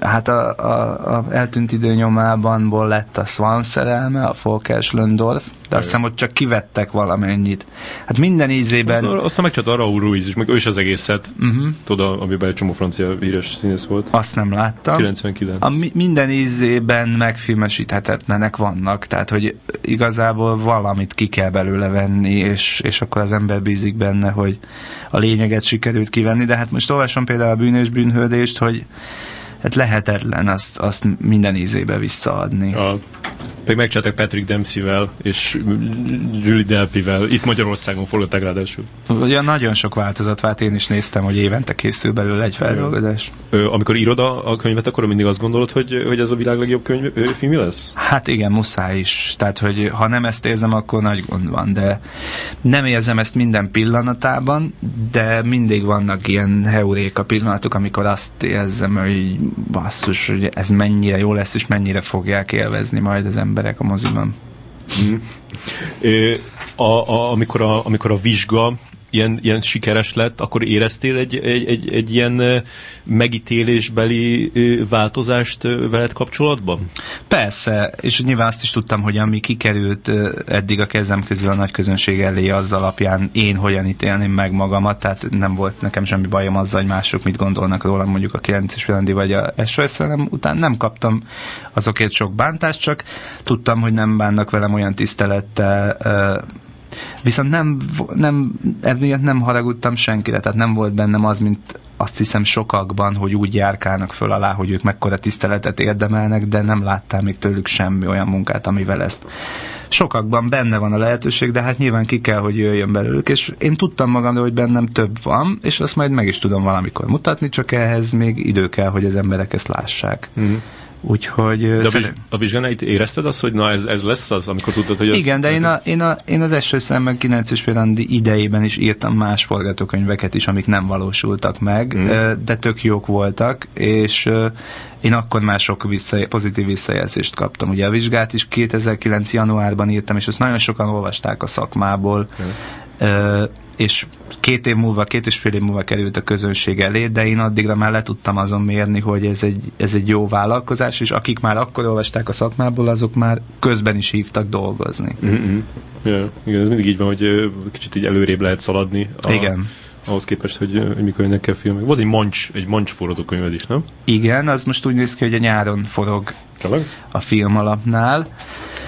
hát a, a, a eltűnt idő nyomában lett a Swan szerelme, a Volker Schlöndorf, de azt hiszem, hogy csak kivettek valamennyit. Hát minden ízében... Aztán, aztán megcsinálta a Raúl Ruiz is, meg ő is az egészet. Uh-huh. Tudod, amiben egy csomó francia híres színész volt. Azt nem láttam. 99. A mi, minden ízében megfilmesíthetetlenek vannak, tehát hogy igazából valamit ki kell belőle venni, és, és akkor az ember bízik benne, hogy a lényeget sikerült kivenni, de hát most olvasom például a bűnös bűnhődést, hogy hát lehetetlen azt, azt minden ízébe visszaadni. A, meg megcsináltak Patrick Dempsey-vel és Julie Delpy-vel. Itt Magyarországon forgatták ráadásul. Ugye nagyon sok változat vált, én is néztem, hogy évente készül belőle egy feldolgozás. Ö, amikor írod a, a könyvet, akkor mindig azt gondolod, hogy, hogy ez a világ legjobb könyv, ö, filmje lesz? Hát igen, muszáj is. Tehát, hogy ha nem ezt érzem, akkor nagy gond van, de nem érzem ezt minden pillanatában, de mindig vannak ilyen heuréka pillanatok, amikor azt érzem, hogy basszus, hogy ez mennyire jó lesz, és mennyire fogják élvezni majd az emberek a moziban. Mm. A, a, amikor, a, amikor a vizsga ilyen, ilyen sikeres lett, akkor éreztél egy, egy, egy, egy ilyen megítélésbeli változást veled kapcsolatban? Persze, és nyilván azt is tudtam, hogy ami kikerült eddig a kezem közül a nagy közönség elé, az alapján én hogyan ítélném meg magamat, tehát nem volt nekem semmi bajom azzal, hogy mások mit gondolnak rólam, mondjuk a 9-es Vilandi vagy a SOS, hanem után nem kaptam azokért sok bántást, csak tudtam, hogy nem bánnak velem olyan tisztelettel, Viszont nem, nem, emiatt nem haragudtam senkire, tehát nem volt bennem az, mint azt hiszem sokakban, hogy úgy járkálnak föl alá, hogy ők mekkora tiszteletet érdemelnek, de nem láttál még tőlük semmi olyan munkát, amivel ezt sokakban benne van a lehetőség, de hát nyilván ki kell, hogy jöjjön belőlük, és én tudtam magamról, hogy bennem több van, és azt majd meg is tudom valamikor mutatni, csak ehhez még idő kell, hogy az emberek ezt lássák. Mm-hmm. Úgyhogy... De szerint... a vizsgánáit érezted azt, hogy na ez, ez lesz az, amikor tudtad, hogy az... Igen, de én, a, én, a, én az első szemben 9 és idejében is írtam más forgatókönyveket is, amik nem valósultak meg, mm. de tök jók voltak, és én akkor már sok vissza, pozitív visszajelzést kaptam. Ugye a vizsgát is 2009. januárban írtam, és ezt nagyon sokan olvasták a szakmából. Mm és két év múlva, két és fél év múlva került a közönség elé, de én addigra már le tudtam azon mérni, hogy ez egy, ez egy jó vállalkozás, és akik már akkor olvasták a szakmából, azok már közben is hívtak dolgozni. Mm-hmm. Ja, igen, ez mindig így van, hogy kicsit így előrébb lehet szaladni. A, igen. Ahhoz képest, hogy, hogy mikor jönnek el filmek. Volt egy mancs, egy mancs forradókönyved is, nem? Igen, az most úgy néz ki, hogy a nyáron forog Tényleg? a film alapnál.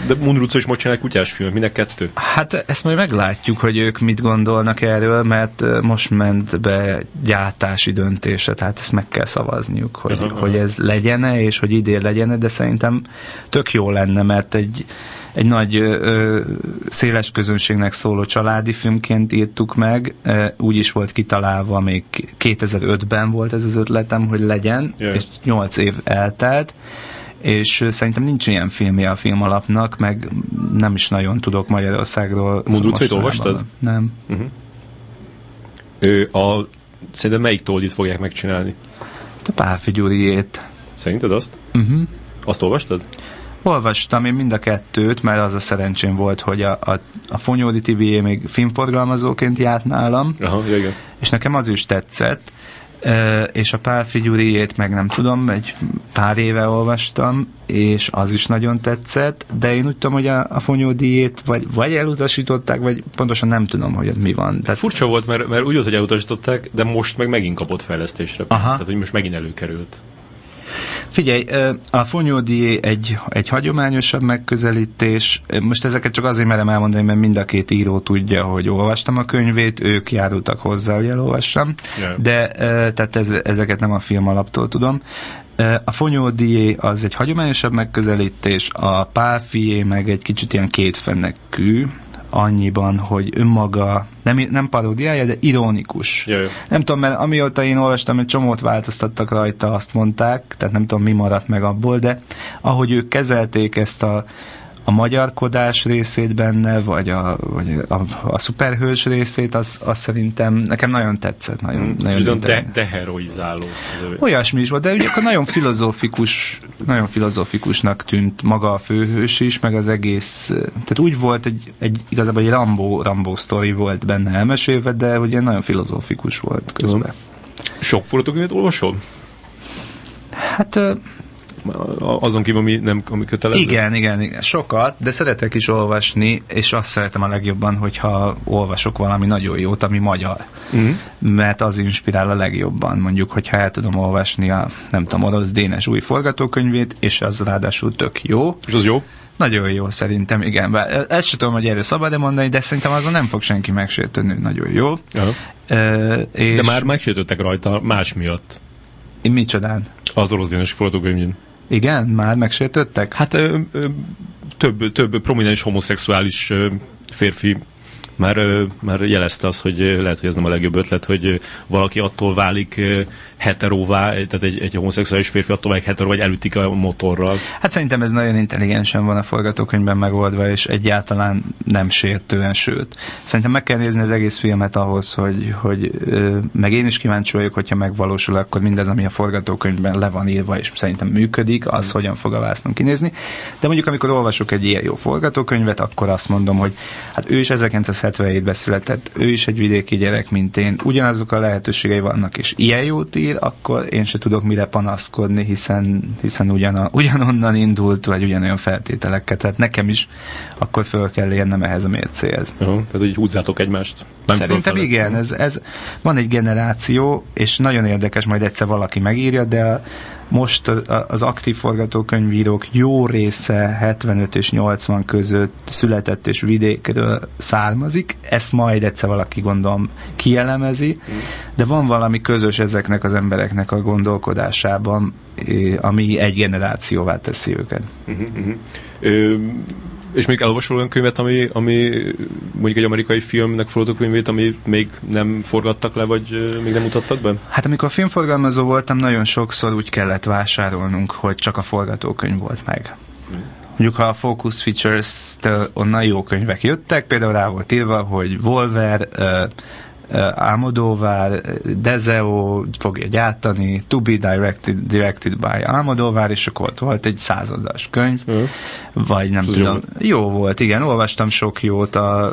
De Munruco is most csinál kutyás film, minek kettő? Hát ezt majd meglátjuk, hogy ők mit gondolnak erről, mert most ment be gyártási döntése, tehát ezt meg kell szavazniuk, hogy, uh-huh. hogy ez legyene, és hogy idén legyene, de szerintem tök jó lenne, mert egy, egy nagy ö, széles közönségnek szóló családi filmként írtuk meg, ö, úgy is volt kitalálva, még 2005-ben volt ez az ötletem, hogy legyen, yeah. és 8 év eltelt, és szerintem nincs ilyen filmje a film alapnak, meg nem is nagyon tudok Magyarországról. Mundrucait olvastad? Nem. Uh-huh. Ő a, szerintem melyik toldit fogják megcsinálni? A Pálfi Gyuriét. Szerinted azt? Uh-huh. Azt olvastad? Olvastam én mind a kettőt, mert az a szerencsém volt, hogy a, a, a Fonyódi Tibié még filmforgalmazóként járt nálam, Aha, igen. és nekem az is tetszett, és a Pál Figyuriét meg nem tudom, egy pár éve olvastam, és az is nagyon tetszett, de én úgy tudom, hogy a, a Fonyódiét vagy, vagy elutasították, vagy pontosan nem tudom, hogy mi van. Tehát furcsa volt, mert, mert úgy volt, hogy elutasították, de most meg megint kapott fejlesztésre. Pénzt, tehát, hogy most megint előkerült. Figyelj, a Fonyódi egy, egy hagyományosabb megközelítés. Most ezeket csak azért merem elmondani, mert mind a két író tudja, hogy olvastam a könyvét, ők járultak hozzá, hogy elolvassam, Ja. de tehát ez, ezeket nem a film alaptól tudom. A Fonyódié az egy hagyományosabb megközelítés, a Pálfié meg egy kicsit ilyen kétfennekű, annyiban, hogy önmaga nem, nem paródiája, de ironikus. Ja, ja. Nem tudom, mert amióta én olvastam, egy csomót változtattak rajta, azt mondták, tehát nem tudom, mi maradt meg abból, de ahogy ők kezelték ezt a, a magyarkodás részét benne, vagy a, vagy a, a szuperhős részét, az, az szerintem nekem nagyon tetszett. Nagyon, Mm, nagyon intelligens. de, deheroizáló. Olyasmi is volt, de ugye akkor nagyon filozófikus, nagyon filozófikusnak tűnt maga a főhős is, meg az egész, tehát úgy volt egy, egy igazából egy Rambo, Rambo sztori volt benne elmesélve, de ugye nagyon filozófikus volt közben. Sok forgatókönyvet olvasol? Hát Azon kívül, ami nem ami kötelező? igen, igen, igen, sokat, de szeretek is olvasni, és azt szeretem a legjobban, hogyha olvasok valami nagyon jót, ami magyar. Mm. mert az inspirál a legjobban. Mondjuk, hogyha el tudom olvasni a, nem tudom, Orosz Dénes új forgatókönyvét, és az ráadásul tök jó. És az jó? Nagyon jó szerintem, igen. Bár ezt sem tudom, hogy erről szabad-e mondani, de szerintem azon nem fog senki megsértődni, nagyon jó. Aha. Ö, és De már megsértődtek rajta más miatt. Én micsodán? Az orosz dénes forgatókönyvén. Igen? Már megsértődtek? Hát ö, ö, több, több prominens homoszexuális ö, férfi már, már jelezte azt, hogy lehet, hogy ez nem a legjobb ötlet, hogy valaki attól válik heteróvá, tehát egy, egy homoszexuális férfi attól válik heteró, vagy elütik a motorral. Hát szerintem ez nagyon intelligensen van a forgatókönyvben megoldva, és egyáltalán nem sértően, sőt. Szerintem meg kell nézni az egész filmet ahhoz, hogy, hogy meg én is kíváncsi vagyok, hogyha megvalósul, akkor mindez, ami a forgatókönyvben le van írva, és szerintem működik, az hogyan fog a vásznon kinézni. De mondjuk, amikor olvasok egy ilyen jó forgatókönyvet, akkor azt mondom, hogy hát ő is 1977-ben született, ő is egy vidéki gyerek, mint én, ugyanazok a lehetőségei vannak, és ilyen jót ír, akkor én se tudok mire panaszkodni, hiszen, hiszen ugyan, ugyanonnan indult, vagy ugyanolyan feltételekkel. Tehát nekem is akkor föl kell érnem ehhez a mércéhez. Jó, tehát hogy húzzátok egymást. Nem Szerintem fölfele. igen, ez, ez van egy generáció, és nagyon érdekes, majd egyszer valaki megírja, de a, most az aktív forgatókönyvírók jó része 75 és 80 között született és vidékről származik. Ezt majd egyszer valaki gondolom kielemezi, de van valami közös ezeknek az embereknek a gondolkodásában, eh, ami egy generációvá teszi őket. Uh-huh, uh-huh. Ö, és még elolvasol olyan könyvet, ami, ami mondjuk egy amerikai filmnek forgatókönyvét, ami még nem forgattak le, vagy még nem mutattak be? Hát amikor filmforgalmazó voltam, nagyon sokszor úgy kellett vásárolnunk, hogy csak a forgatókönyv volt meg. Mondjuk, ha a Focus Features-től onnan jó könyvek jöttek, például rá volt írva, hogy Volver, uh, uh, Almodovar, uh, Dezeo fogja gyártani, to be directed, directed by Almodovar, és akkor ott volt egy századas könyv, Mhm. vagy nem Ez tudom. Jó, jó volt, igen, olvastam sok jót, a,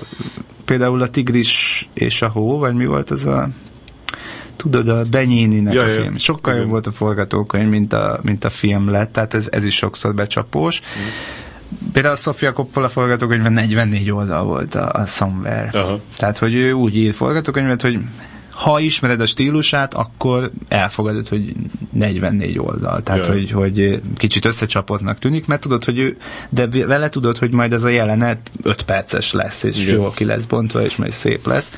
például a Tigris és a hó, vagy mi volt az a tudod, a Benyini-nek Ja, a film. Sokkal jobb volt a forgatókönyv, mint a, mint a film lett, tehát ez, ez is sokszor becsapós. Például a Sofia Coppola forgatókönyvben 44 oldal volt a, a Somewhere. Aha. Tehát, hogy ő úgy ír forgatókönyvet, hogy ha ismered a stílusát, akkor elfogadod, hogy 44 oldal. Tehát, Jaj. hogy, hogy kicsit összecsapottnak tűnik, mert tudod, hogy ő, de vele tudod, hogy majd ez a jelenet 5 perces lesz, és Igen. jól ki lesz bontva, és majd szép lesz.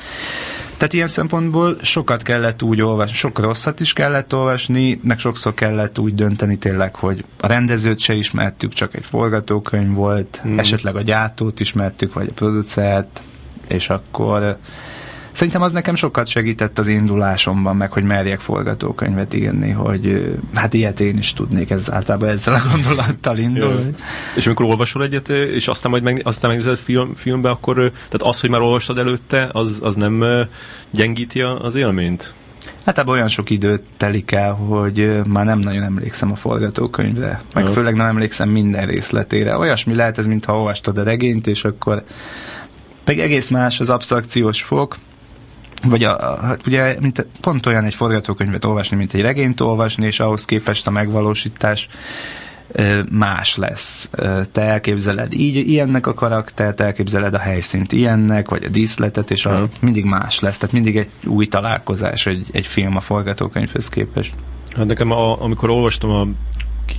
Tehát ilyen szempontból sokat kellett úgy olvasni, sok rosszat is kellett olvasni, meg sokszor kellett úgy dönteni tényleg, hogy a rendezőt se ismertük, csak egy forgatókönyv volt, Mm. mm. esetleg a gyártót ismertük, vagy a producert, és akkor szerintem az nekem sokat segített az indulásomban, meg hogy merjek forgatókönyvet írni, hogy hát ilyet én is tudnék, ez általában ezzel a gondolattal indul. Jó. És amikor olvasol egyet, és aztán majd meg, aztán megnézed film, filmbe, akkor tehát az, hogy már olvastad előtte, az, az nem gyengíti az élményt? Hát ebben olyan sok időt telik el, hogy már nem nagyon emlékszem a forgatókönyvre, meg ja. főleg nem emlékszem minden részletére. Olyasmi lehet ez, mintha olvastad a regényt, és akkor meg egész más az absztrakciós fok, vagy a, a, hát ugye mint, pont olyan egy forgatókönyvet olvasni, mint egy regényt olvasni, és ahhoz képest a megvalósítás más lesz. Te elképzeled így, ilyennek a karaktert, elképzeled a helyszínt ilyennek, vagy a díszletet, és a, mindig más lesz. Tehát mindig egy új találkozás egy, egy film a forgatókönyvhöz képest. Hát nekem, a, amikor olvastam a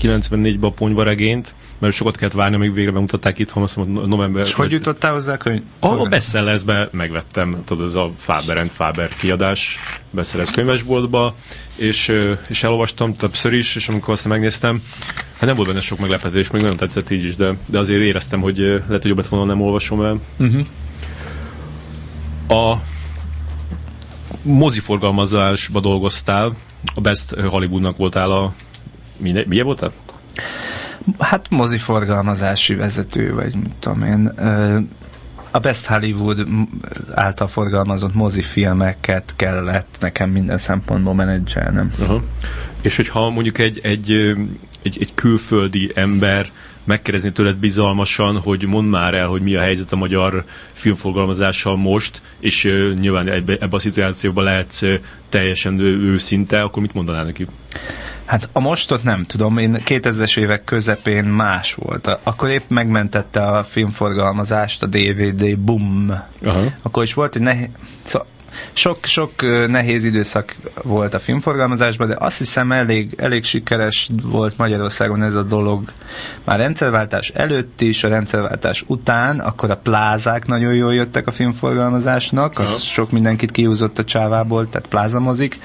94-ben a ponyvaregényt, mert sokat kellett várni, amíg végre bemutatták itt, azt mondom, november... És hogy jutottál hozzá a könyv? A, a bestsellersbe megvettem, tudod, ez a Faber and Faber kiadás bestseller könyvesboltba, és, és elolvastam többször is, és amikor azt megnéztem, hát nem volt benne sok meglepetés, még nagyon tetszett így is, de, de azért éreztem, hogy lehet, hogy jobbet volna nem olvasom el. Uh-huh. A moziforgalmazásba dolgoztál, a Best Hollywoodnak voltál a... Milyen voltál? Hát moziforgalmazási vezető, vagy mit tudom én. A Best Hollywood által forgalmazott mozifilmeket kellett nekem minden szempontból menedzselnem. Uh-huh. És hogyha mondjuk egy, egy, egy, egy külföldi ember megkérdezni tőled bizalmasan, hogy mondd már el, hogy mi a helyzet a magyar filmforgalmazással most, és uh, nyilván ebbe, ebbe a szituációban lehetsz uh, teljesen őszinte, akkor mit mondanál neki? Hát a mostot nem tudom, én 2000-es évek közepén más volt. Akkor épp megmentette a filmforgalmazást a DVD boom. Aha. Akkor is volt egy nehéz... Szóval sok-sok nehéz időszak volt a filmforgalmazásban, de azt hiszem elég, elég sikeres volt Magyarországon ez a dolog. Már rendszerváltás előtt is, a rendszerváltás után, akkor a plázák nagyon jól jöttek a filmforgalmazásnak, az Aha. sok mindenkit kiúzott a csávából, tehát plázamozik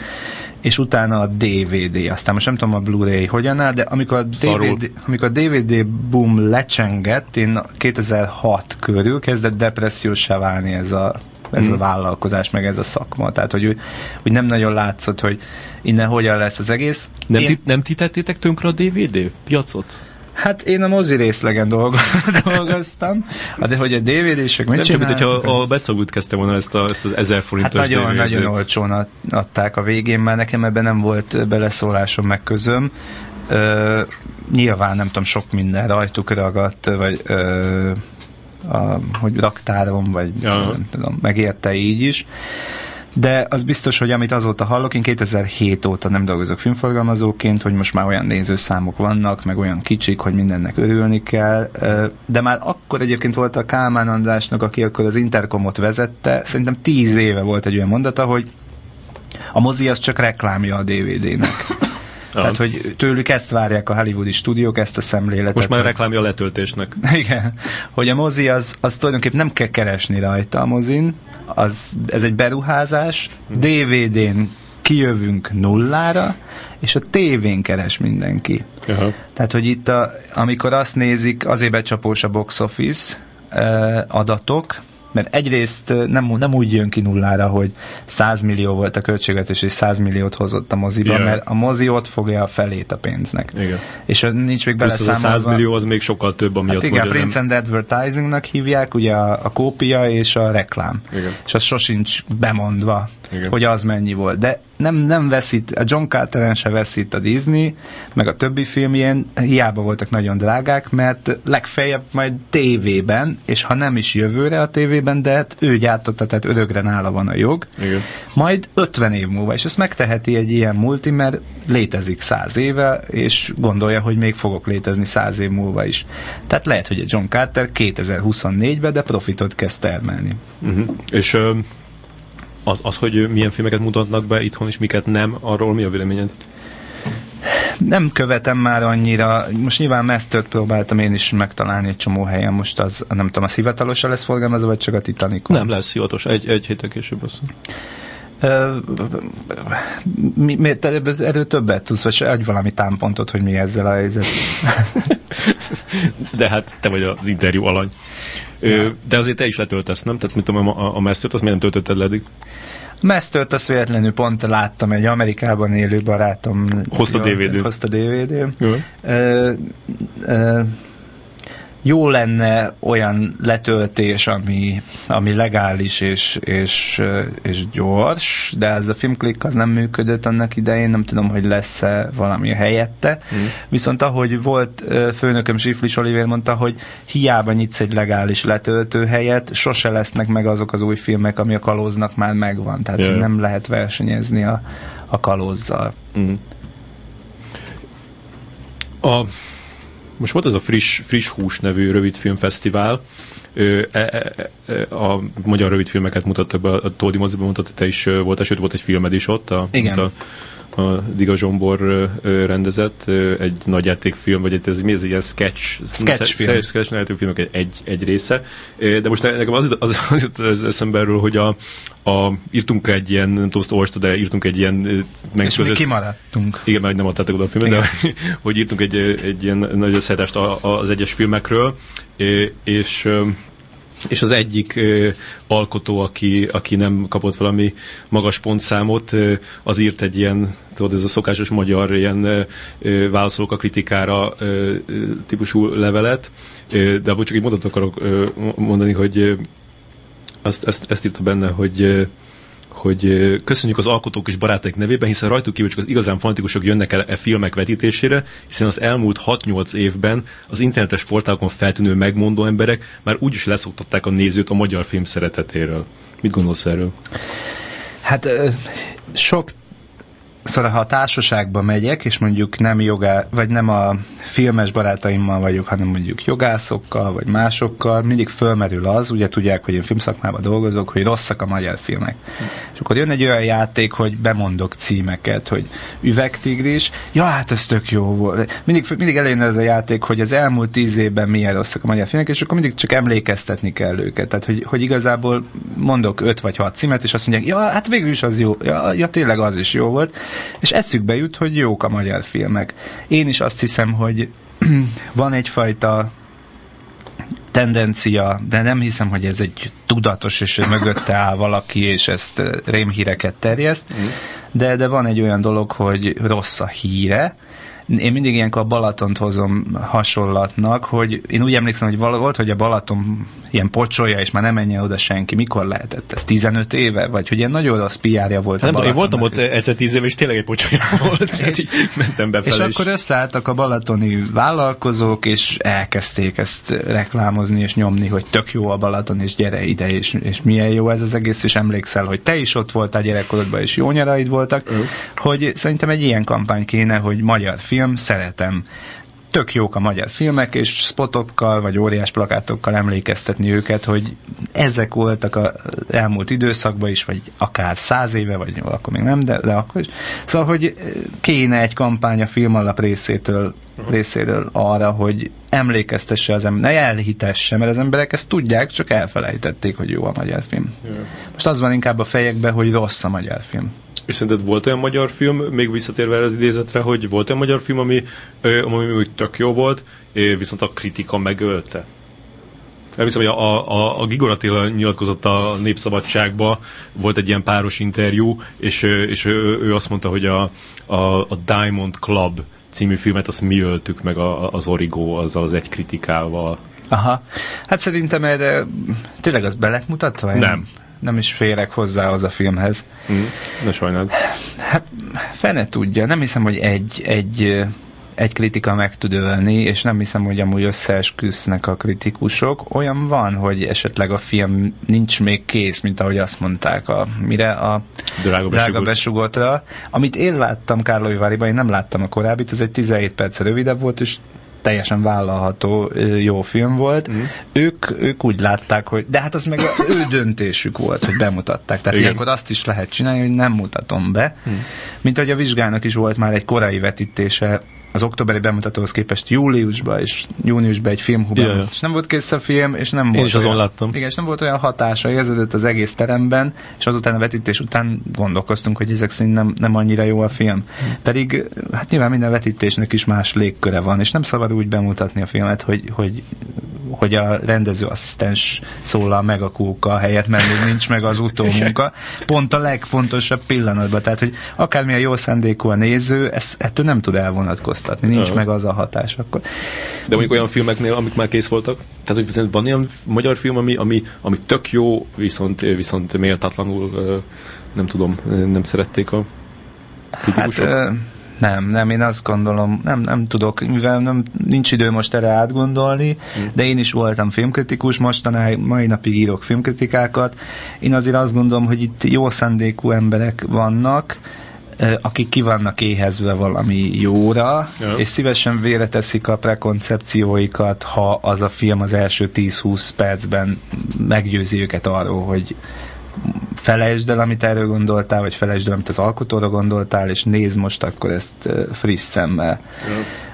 és utána a DVD. Aztán most nem tudom a Blu-ray hogyan áll, de amikor a, DVD, amikor a DVD boom lecsengett, én 2006 körül kezdett depressziósá válni ez a ez hmm. a vállalkozás, meg ez a szakma. Tehát, hogy, hogy nem nagyon látszott, hogy innen hogyan lesz az egész. Nem, én... ti, nem ti tettétek tönkre a DVD piacot? Hát én a mozi részlegen dolgoztam, de hogy a DVD-sek mit Nem csak, hogyha a beszagút kezdte volna ezt, a, ezt az 1000 forintos hát nagyon, nagyon olcsón adták a végén, mert nekem ebben nem volt beleszólásom meg közöm. Ö, nyilván nem tudom, sok minden rajtuk ragadt, vagy ö, a, hogy raktárom, vagy ja. nem tudom, megérte így is. De az biztos, hogy amit azóta hallok, én 2007 óta nem dolgozok filmforgalmazóként, hogy most már olyan nézőszámok vannak, meg olyan kicsik, hogy mindennek örülni kell. De már akkor egyébként volt a Kálmán Andrásnak, aki akkor az Intercomot vezette, szerintem tíz éve volt egy olyan mondata, hogy a mozi az csak reklámja a DVD-nek. Tehát, hogy tőlük ezt várják a hollywoodi stúdiók, ezt a szemléletet. Most már reklámja a letöltésnek. Igen. Hogy a mozi az, az tulajdonképpen nem kell keresni rajta a mozin, az, ez egy beruházás, DVD-n kijövünk nullára, és a tévén keres mindenki. Aha. Tehát, hogy itt, a, amikor azt nézik, azért becsapós a box office uh, adatok, mert egyrészt nem, nem úgy jön ki nullára, hogy 100 millió volt a költségvetés, és 100 milliót hozott a moziba, Igen. mert a mozi ott fogja a felét a pénznek. Igen. És az nincs még beleszámolva. az a 100 millió az még sokkal több, ami hát igen, Prince and Advertisingnak hívják, ugye a, a kópia és a reklám. Igen. És az sosincs bemondva, igen. hogy az mennyi volt. De nem, nem veszít, a John Carteren se veszít a Disney, meg a többi filmjén hiába voltak nagyon drágák, mert legfeljebb majd tévében, és ha nem is jövőre a tévében, de hát ő gyártotta, tehát örökre nála van a jog, Igen. majd 50 év múlva, és ezt megteheti egy ilyen multi, mert létezik 100 éve, és gondolja, hogy még fogok létezni 100 év múlva is. Tehát lehet, hogy a John Carter 2024-ben, de profitot kezd termelni. Uh-huh. És uh az, az, hogy milyen filmeket mutatnak be itthon, és miket nem, arról mi a véleményed? Nem követem már annyira, most nyilván Mestert próbáltam én is megtalálni egy csomó helyen, most az, nem tudom, az hivatalosan lesz forgalmazva, vagy csak a Titanic? Nem lesz hivatalos, egy, egy héttel később lesz. mi, mi, te erről többet tudsz, vagy egy valami támpontot, hogy mi ezzel a helyzet? De hát te vagy az interjú alany. De azért te is letöltesz, nem? Tehát mit tudom, a, a Mastert, azt miért nem töltötted le eddig? Mastert azt véletlenül pont láttam, egy Amerikában élő barátom hozta DVD. Hozta DVD. Ö, ö, jó lenne olyan letöltés, ami, ami legális és, és, és gyors, de ez a filmklik az nem működött annak idején, nem tudom, hogy lesz-e valami helyette. Mm. Viszont ahogy volt főnököm Zsiflis Oliver mondta, hogy hiába nyitsz egy legális letöltő helyet, sose lesznek meg azok az új filmek, ami a kalóznak már megvan. Tehát yeah. nem lehet versenyezni a, a kalózzal. Mm. A most volt ez a Friss, Friss Hús nevű rövidfilmfesztivál, e, e, e, a magyar rövidfilmeket mutattak be, a Tódi moziban mutatta, te is volt, sőt volt egy filmed is ott, a, Igen. a a Diga Zsombor rendezett, egy nagy játékfilm, vagy ez, mi ez, ilyen sketch, sketch film. sketch játékfilmek egy, egy, egy része. De most nekem az, az, az jut az eszembe erről, hogy a, a, írtunk egy ilyen, nem tudom, azt olvastad, de írtunk egy ilyen... És mi kimaradtunk. Igen, mert nem adtátok oda a filmet, de hogy írtunk egy, egy ilyen nagy összeállítást az egyes filmekről, és és az egyik ö, alkotó, aki, aki nem kapott valami magas pontszámot, ö, az írt egy ilyen, tudod, ez a szokásos magyar ilyen ö, válaszolók a kritikára ö, típusú levelet, ö, de abból csak egy mondatot akarok ö, mondani, hogy ö, azt, ezt, ezt írta benne, hogy hogy köszönjük az alkotók és barátaik nevében, hiszen rajtuk kívül csak az igazán fanatikusok jönnek el e filmek vetítésére, hiszen az elmúlt 6-8 évben az internetes portálokon feltűnő megmondó emberek már úgyis leszoktatták a nézőt a magyar film szeretetéről. Mit gondolsz erről? Hát sok Szóval ha a társaságba megyek, és mondjuk nem jogá, vagy nem a filmes barátaimmal vagyok, hanem mondjuk jogászokkal, vagy másokkal, mindig fölmerül az, ugye tudják, hogy én filmszakmában dolgozok, hogy rosszak a magyar filmek. Hm. És akkor jön egy olyan játék, hogy bemondok címeket, hogy üvegtigris, ja, hát ez tök jó volt. Mindig, mindig eljön ez a játék, hogy az elmúlt tíz évben milyen rosszak a magyar filmek, és akkor mindig csak emlékeztetni kell őket. Tehát, hogy, hogy igazából mondok öt vagy hat címet, és azt mondják, ja, hát végül is az jó, ja, ja tényleg az is jó volt és eszükbe jut, hogy jók a magyar filmek. Én is azt hiszem, hogy van egyfajta tendencia, de nem hiszem, hogy ez egy tudatos, és mögötte áll valaki, és ezt rémhíreket terjeszt, mm. de, de van egy olyan dolog, hogy rossz a híre, én mindig ilyenkor a Balatont hozom hasonlatnak, hogy én úgy emlékszem, hogy volt, hogy a Balaton ilyen pocsolja, és már nem menjen oda senki. Mikor lehetett ez? 15 éve? Vagy hogy ilyen nagyon rossz PR-ja volt nem, Én voltam ott egyszer 10 éve, és tényleg egy pocsolya volt. Hát és, mentem befelé. És, és akkor összeálltak a balatoni vállalkozók, és elkezdték ezt reklámozni és nyomni, hogy tök jó a Balaton, és gyere ide, és, és milyen jó ez az egész, és emlékszel, hogy te is ott voltál gyerekkorodban, és jó nyaraid voltak, uh. hogy szerintem egy ilyen kampány kéne, hogy magyar film, szeretem tök jók a magyar filmek, és spotokkal vagy óriás plakátokkal emlékeztetni őket, hogy ezek voltak az elmúlt időszakban is, vagy akár száz éve, vagy akkor még nem, de, de akkor is. Szóval, hogy kéne egy kampány a filmalap részétől. Részéről arra, hogy emlékeztesse az ember, ne elhitesse, mert az emberek ezt tudják, csak elfelejtették, hogy jó a magyar film. Yeah. Most az van inkább a fejekben, hogy rossz a magyar film. És szerinted volt olyan magyar film, még visszatérve az idézetre, hogy volt olyan magyar film, ami, ami úgy tök jó volt, viszont a kritika megölte? Elhiszem, hogy a, a, a Gigor Attila nyilatkozott a Népszabadságba, volt egy ilyen páros interjú, és, és ő, ő azt mondta, hogy a, a, a Diamond Club című filmet azt mi öltük meg a, az Origo azzal az egy kritikával. Aha. Hát szerintem erre tényleg az be mutatva? Nem nem is férek hozzá az a filmhez. Mm, ne sajnáld. Hát fene tudja, nem hiszem, hogy egy, egy, egy kritika meg tud ölni, és nem hiszem, hogy amúgy összeesküsznek a kritikusok. Olyan van, hogy esetleg a film nincs még kész, mint ahogy azt mondták, a, mire a drága, drága besugótra. Amit én láttam Kárlói én nem láttam a korábbit, ez egy 17 perc rövidebb volt, és teljesen vállalható jó film volt. Mm. Ők, ők úgy látták, hogy de hát az meg a ő döntésük volt, hogy bemutatták. Tehát Igen. ilyenkor azt is lehet csinálni, hogy nem mutatom be. Mm. Mint hogy a vizsgának is volt már egy korai vetítése az októberi bemutatóhoz képest júliusban és júniusban egy filmhubban, yeah. és nem volt kész a film, és nem Én volt is azon olyan, láttam. Igen, és nem volt olyan hatása, érződött az egész teremben, és azután a vetítés után gondolkoztunk, hogy ezek szerint nem, nem annyira jó a film. Pedig hát nyilván minden vetítésnek is más légköre van, és nem szabad úgy bemutatni a filmet, hogy, hogy hogy a rendezőasszisztens szólal meg a kóka helyett, mert még nincs meg az utómunka. Pont a legfontosabb pillanatban. Tehát, hogy akármilyen jó szándékú a néző, ezt, ettől nem tud elvonatkoztatni. Nincs uh-huh. meg az a hatás. Akkor. De mondjuk olyan filmeknél, amik már kész voltak, tehát hogy van ilyen magyar film, ami, ami, ami tök jó, viszont, viszont méltatlanul nem tudom, nem szerették a kritikusok? Hát, nem, nem, én azt gondolom, nem, nem tudok, mivel nem, nincs idő most erre átgondolni, mm. de én is voltam filmkritikus, mostanáig, mai napig írok filmkritikákat. Én azért azt gondolom, hogy itt jó szándékú emberek vannak, akik ki vannak éhezve valami jóra, ja. és szívesen véleteszik a prekoncepcióikat, ha az a film az első 10-20 percben meggyőzi őket arról, hogy felejtsd el, amit erről gondoltál, vagy felejtsd el, amit az alkotóra gondoltál, és nézd most akkor ezt friss szemmel.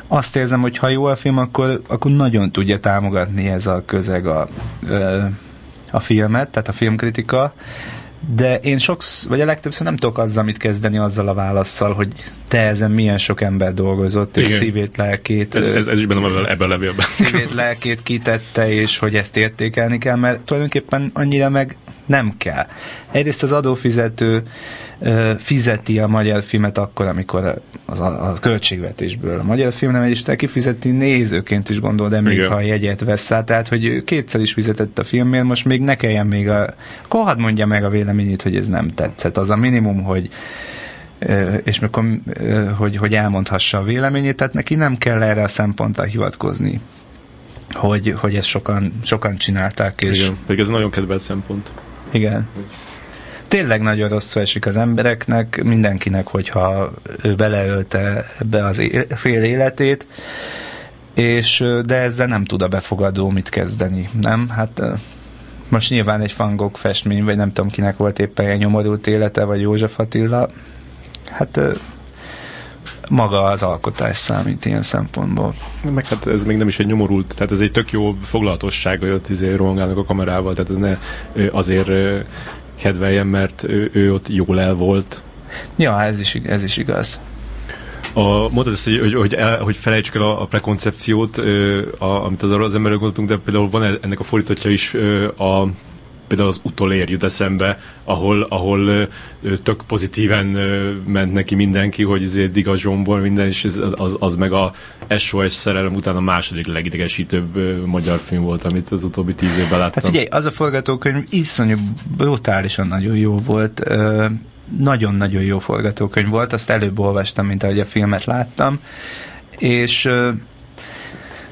Azt érzem, hogy ha jó a film, akkor, akkor nagyon tudja támogatni ez a közeg a, a filmet, tehát a filmkritika, de én sokszor, vagy a legtöbbször nem tudok azzal mit kezdeni azzal a válaszsal, hogy te ezen milyen sok ember dolgozott, és Igen. szívét, lelkét... Ez, ez, ez is benne van ebben a levélben. Szívét, lelkét kitette, és hogy ezt értékelni kell, mert tulajdonképpen annyira meg nem kell. Egyrészt az adófizető ö, fizeti a magyar filmet akkor, amikor az a, a költségvetésből a magyar film nem és kifizeti nézőként is gondol, de még Igen. ha a jegyet vesz rá, tehát hogy kétszer is fizetett a filmért, most még ne kelljen még a... Akkor hadd mondja meg a véleményét, hogy ez nem tetszett. Az a minimum, hogy és mikor, hogy, hogy elmondhassa a véleményét, tehát neki nem kell erre a szemponttal hivatkozni, hogy, hogy ezt sokan, sokan csinálták. És... Igen, pedig ez nagyon kedvelt szempont. Igen. Tényleg nagyon rosszul esik az embereknek, mindenkinek, hogyha ő beleölte ebbe az é- fél életét, és de ezzel nem tud a befogadó mit kezdeni, nem? Hát most nyilván egy fangok festmény, vagy nem tudom kinek volt éppen egy nyomorult élete, vagy József Attila, hát maga az alkotás számít ilyen szempontból. Meg hát ez még nem is egy nyomorult, tehát ez egy tök jó foglalatosság, hogy ott izé rohangálnak a kamerával, tehát ne azért kedveljen, mert ő, ő ott jól el volt. Ja, ez is, ez is igaz. A, mondtad ezt, hogy, hogy, hogy, el, hogy felejtsük el a, a prekoncepciót, a, amit az, az emberről gondoltunk, de például van e, ennek a fordítottja is a például az utolér jut eszembe, ahol, ahol tök pozitíven ment neki mindenki, hogy ezért Diga Zsombor minden, és az, az, az meg a SOS szerelem után a második legidegesítőbb magyar film volt, amit az utóbbi tíz évben láttam. Hát figyelj, az a forgatókönyv iszonyú brutálisan nagyon jó volt. nagyon-nagyon jó forgatókönyv volt, azt előbb olvastam, mint ahogy a filmet láttam, és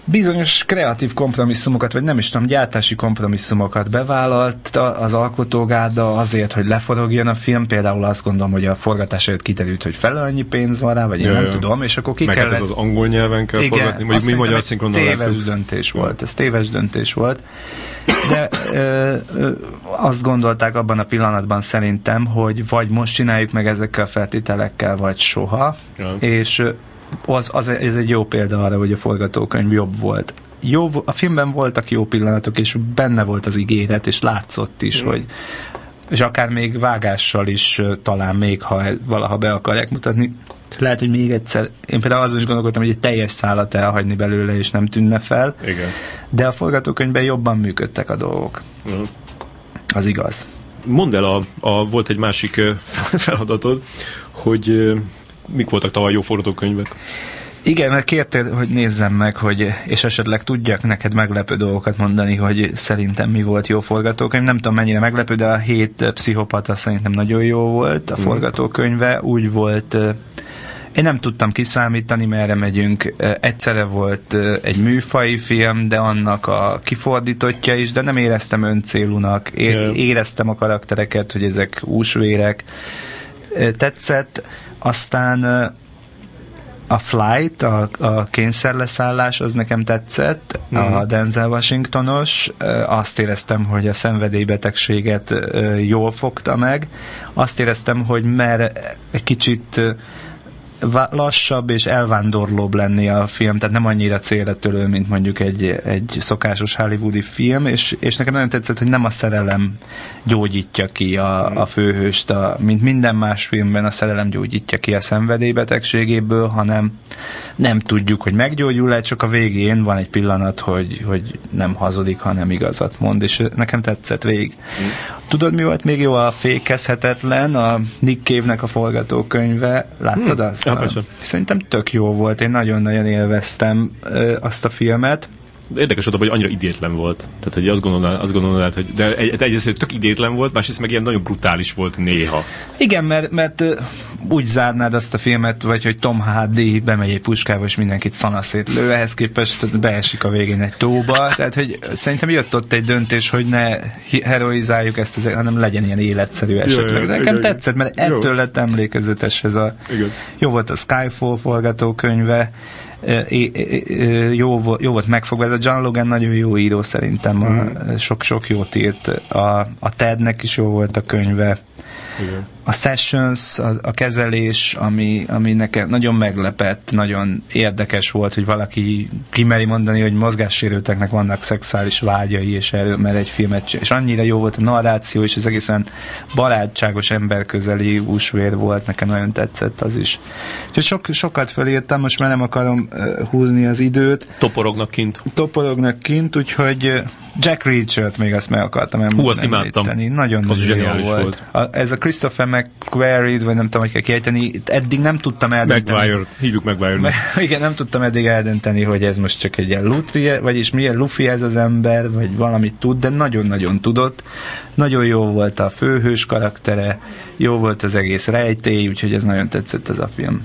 bizonyos kreatív kompromisszumokat, vagy nem is tudom, gyártási kompromisszumokat bevállalt az alkotógáda azért, hogy leforogjon a film. Például azt gondolom, hogy a forgatás előtt kiderült, hogy fel annyi pénz van rá, vagy én ja, nem ja. tudom, és akkor ki Meg kellett... Hát ez az angol nyelven kell Igen, forgatni, mondjuk mi magyar szinkronnal Téves döntés volt, ez téves döntés volt. De ö, ö, azt gondolták abban a pillanatban szerintem, hogy vagy most csináljuk meg ezekkel a feltételekkel, vagy soha, ja. és az, az, ez egy jó példa arra, hogy a forgatókönyv jobb volt. Jó, a filmben voltak jó pillanatok, és benne volt az ígéret, és látszott is, mm. hogy és akár még vágással is talán még, ha valaha be akarják mutatni, lehet, hogy még egyszer, én például azon is gondolkodtam, hogy egy teljes szállat elhagyni belőle, és nem tűnne fel, Igen. de a forgatókönyvben jobban működtek a dolgok. Mm. Az igaz. Mondd el, a, a, volt egy másik feladatod, hogy mik voltak tavaly jó forgatókönyvek? Igen, mert kértél, hogy nézzem meg, hogy, és esetleg tudjak neked meglepő dolgokat mondani, hogy szerintem mi volt jó forgatókönyv. Nem tudom mennyire meglepő, de a hét pszichopata szerintem nagyon jó volt a mm. forgatókönyve. Úgy volt, én nem tudtam kiszámítani, merre megyünk. Egyszerre volt egy műfai film, de annak a kifordítottja is, de nem éreztem öncélúnak. Éreztem a karaktereket, hogy ezek úsvérek. Tetszett aztán a Flight, a, a kényszerleszállás, az nekem tetszett, mm. a mhm. Denzel Washingtonos, azt éreztem, hogy a szenvedélybetegséget jól fogta meg, azt éreztem, hogy mer egy kicsit lassabb és elvándorlóbb lenni a film, tehát nem annyira célra törő, mint mondjuk egy, egy szokásos hollywoodi film, és, és nekem nagyon tetszett, hogy nem a szerelem gyógyítja ki a, a főhőst, a, mint minden más filmben a szerelem gyógyítja ki a szenvedélybetegségéből, hanem nem tudjuk, hogy meggyógyul-e, csak a végén van egy pillanat, hogy, hogy nem hazudik, hanem igazat mond, és nekem tetszett végig. Mm. Tudod, mi volt még jó? A fékezhetetlen, a Nick Cave-nek a forgatókönyve. Láttad hmm. azt? Ja, Szerintem tök jó volt. Én nagyon-nagyon élveztem ö, azt a filmet érdekes volt, hogy annyira idétlen volt. Tehát, hogy azt gondolnád, azt gondolnád hogy de egy, egyrészt, hogy tök idétlen volt, másrészt meg ilyen nagyon brutális volt néha. Igen, mert, mert úgy zárnád azt a filmet, vagy hogy Tom Hardy bemegy egy puskába, és mindenkit szanaszét lő, ehhez képest beesik a végén egy tóba. Tehát, hogy szerintem jött ott egy döntés, hogy ne heroizáljuk ezt, az, hanem legyen ilyen életszerű esetleg. Ja, Nekem igen, tetszett, mert ettől jó. lett emlékezetes ez a... Igen. Jó volt a Skyfall forgatókönyve, jó, jó volt megfogva. Ez a John Logan nagyon jó író szerintem. Sok-sok jót írt. A, a Tednek is jó volt a könyve. Igen. A sessions, a, a kezelés, ami, ami nekem nagyon meglepett, nagyon érdekes volt, hogy valaki kimeri mondani, hogy mozgássérülteknek vannak szexuális vágyai, és erről, mert egy filmet és annyira jó volt a narráció, és ez egészen barátságos, emberközeli úsvér volt, nekem nagyon tetszett az is. Úgyhogy sok, sokat felírtam, most már nem akarom húzni az időt. Toporognak kint. Toporognak kint, úgyhogy Jack Reacher-t még azt meg akartam említeni. Hú, azt imádtam. Nagyon, az nagyon jó volt. volt. A, ez a Christopher McQuarrie, vagy nem tudom, hogy kell kiejteni, eddig nem tudtam eldönteni. McGuire, hívjuk McGuire. Igen, nem tudtam eddig eldönteni, hogy ez most csak egy ilyen Luffy, vagyis milyen Luffy ez az ember, vagy valamit tud, de nagyon-nagyon tudott. Nagyon jó volt a főhős karaktere, jó volt az egész rejtély, úgyhogy ez nagyon tetszett ez a film.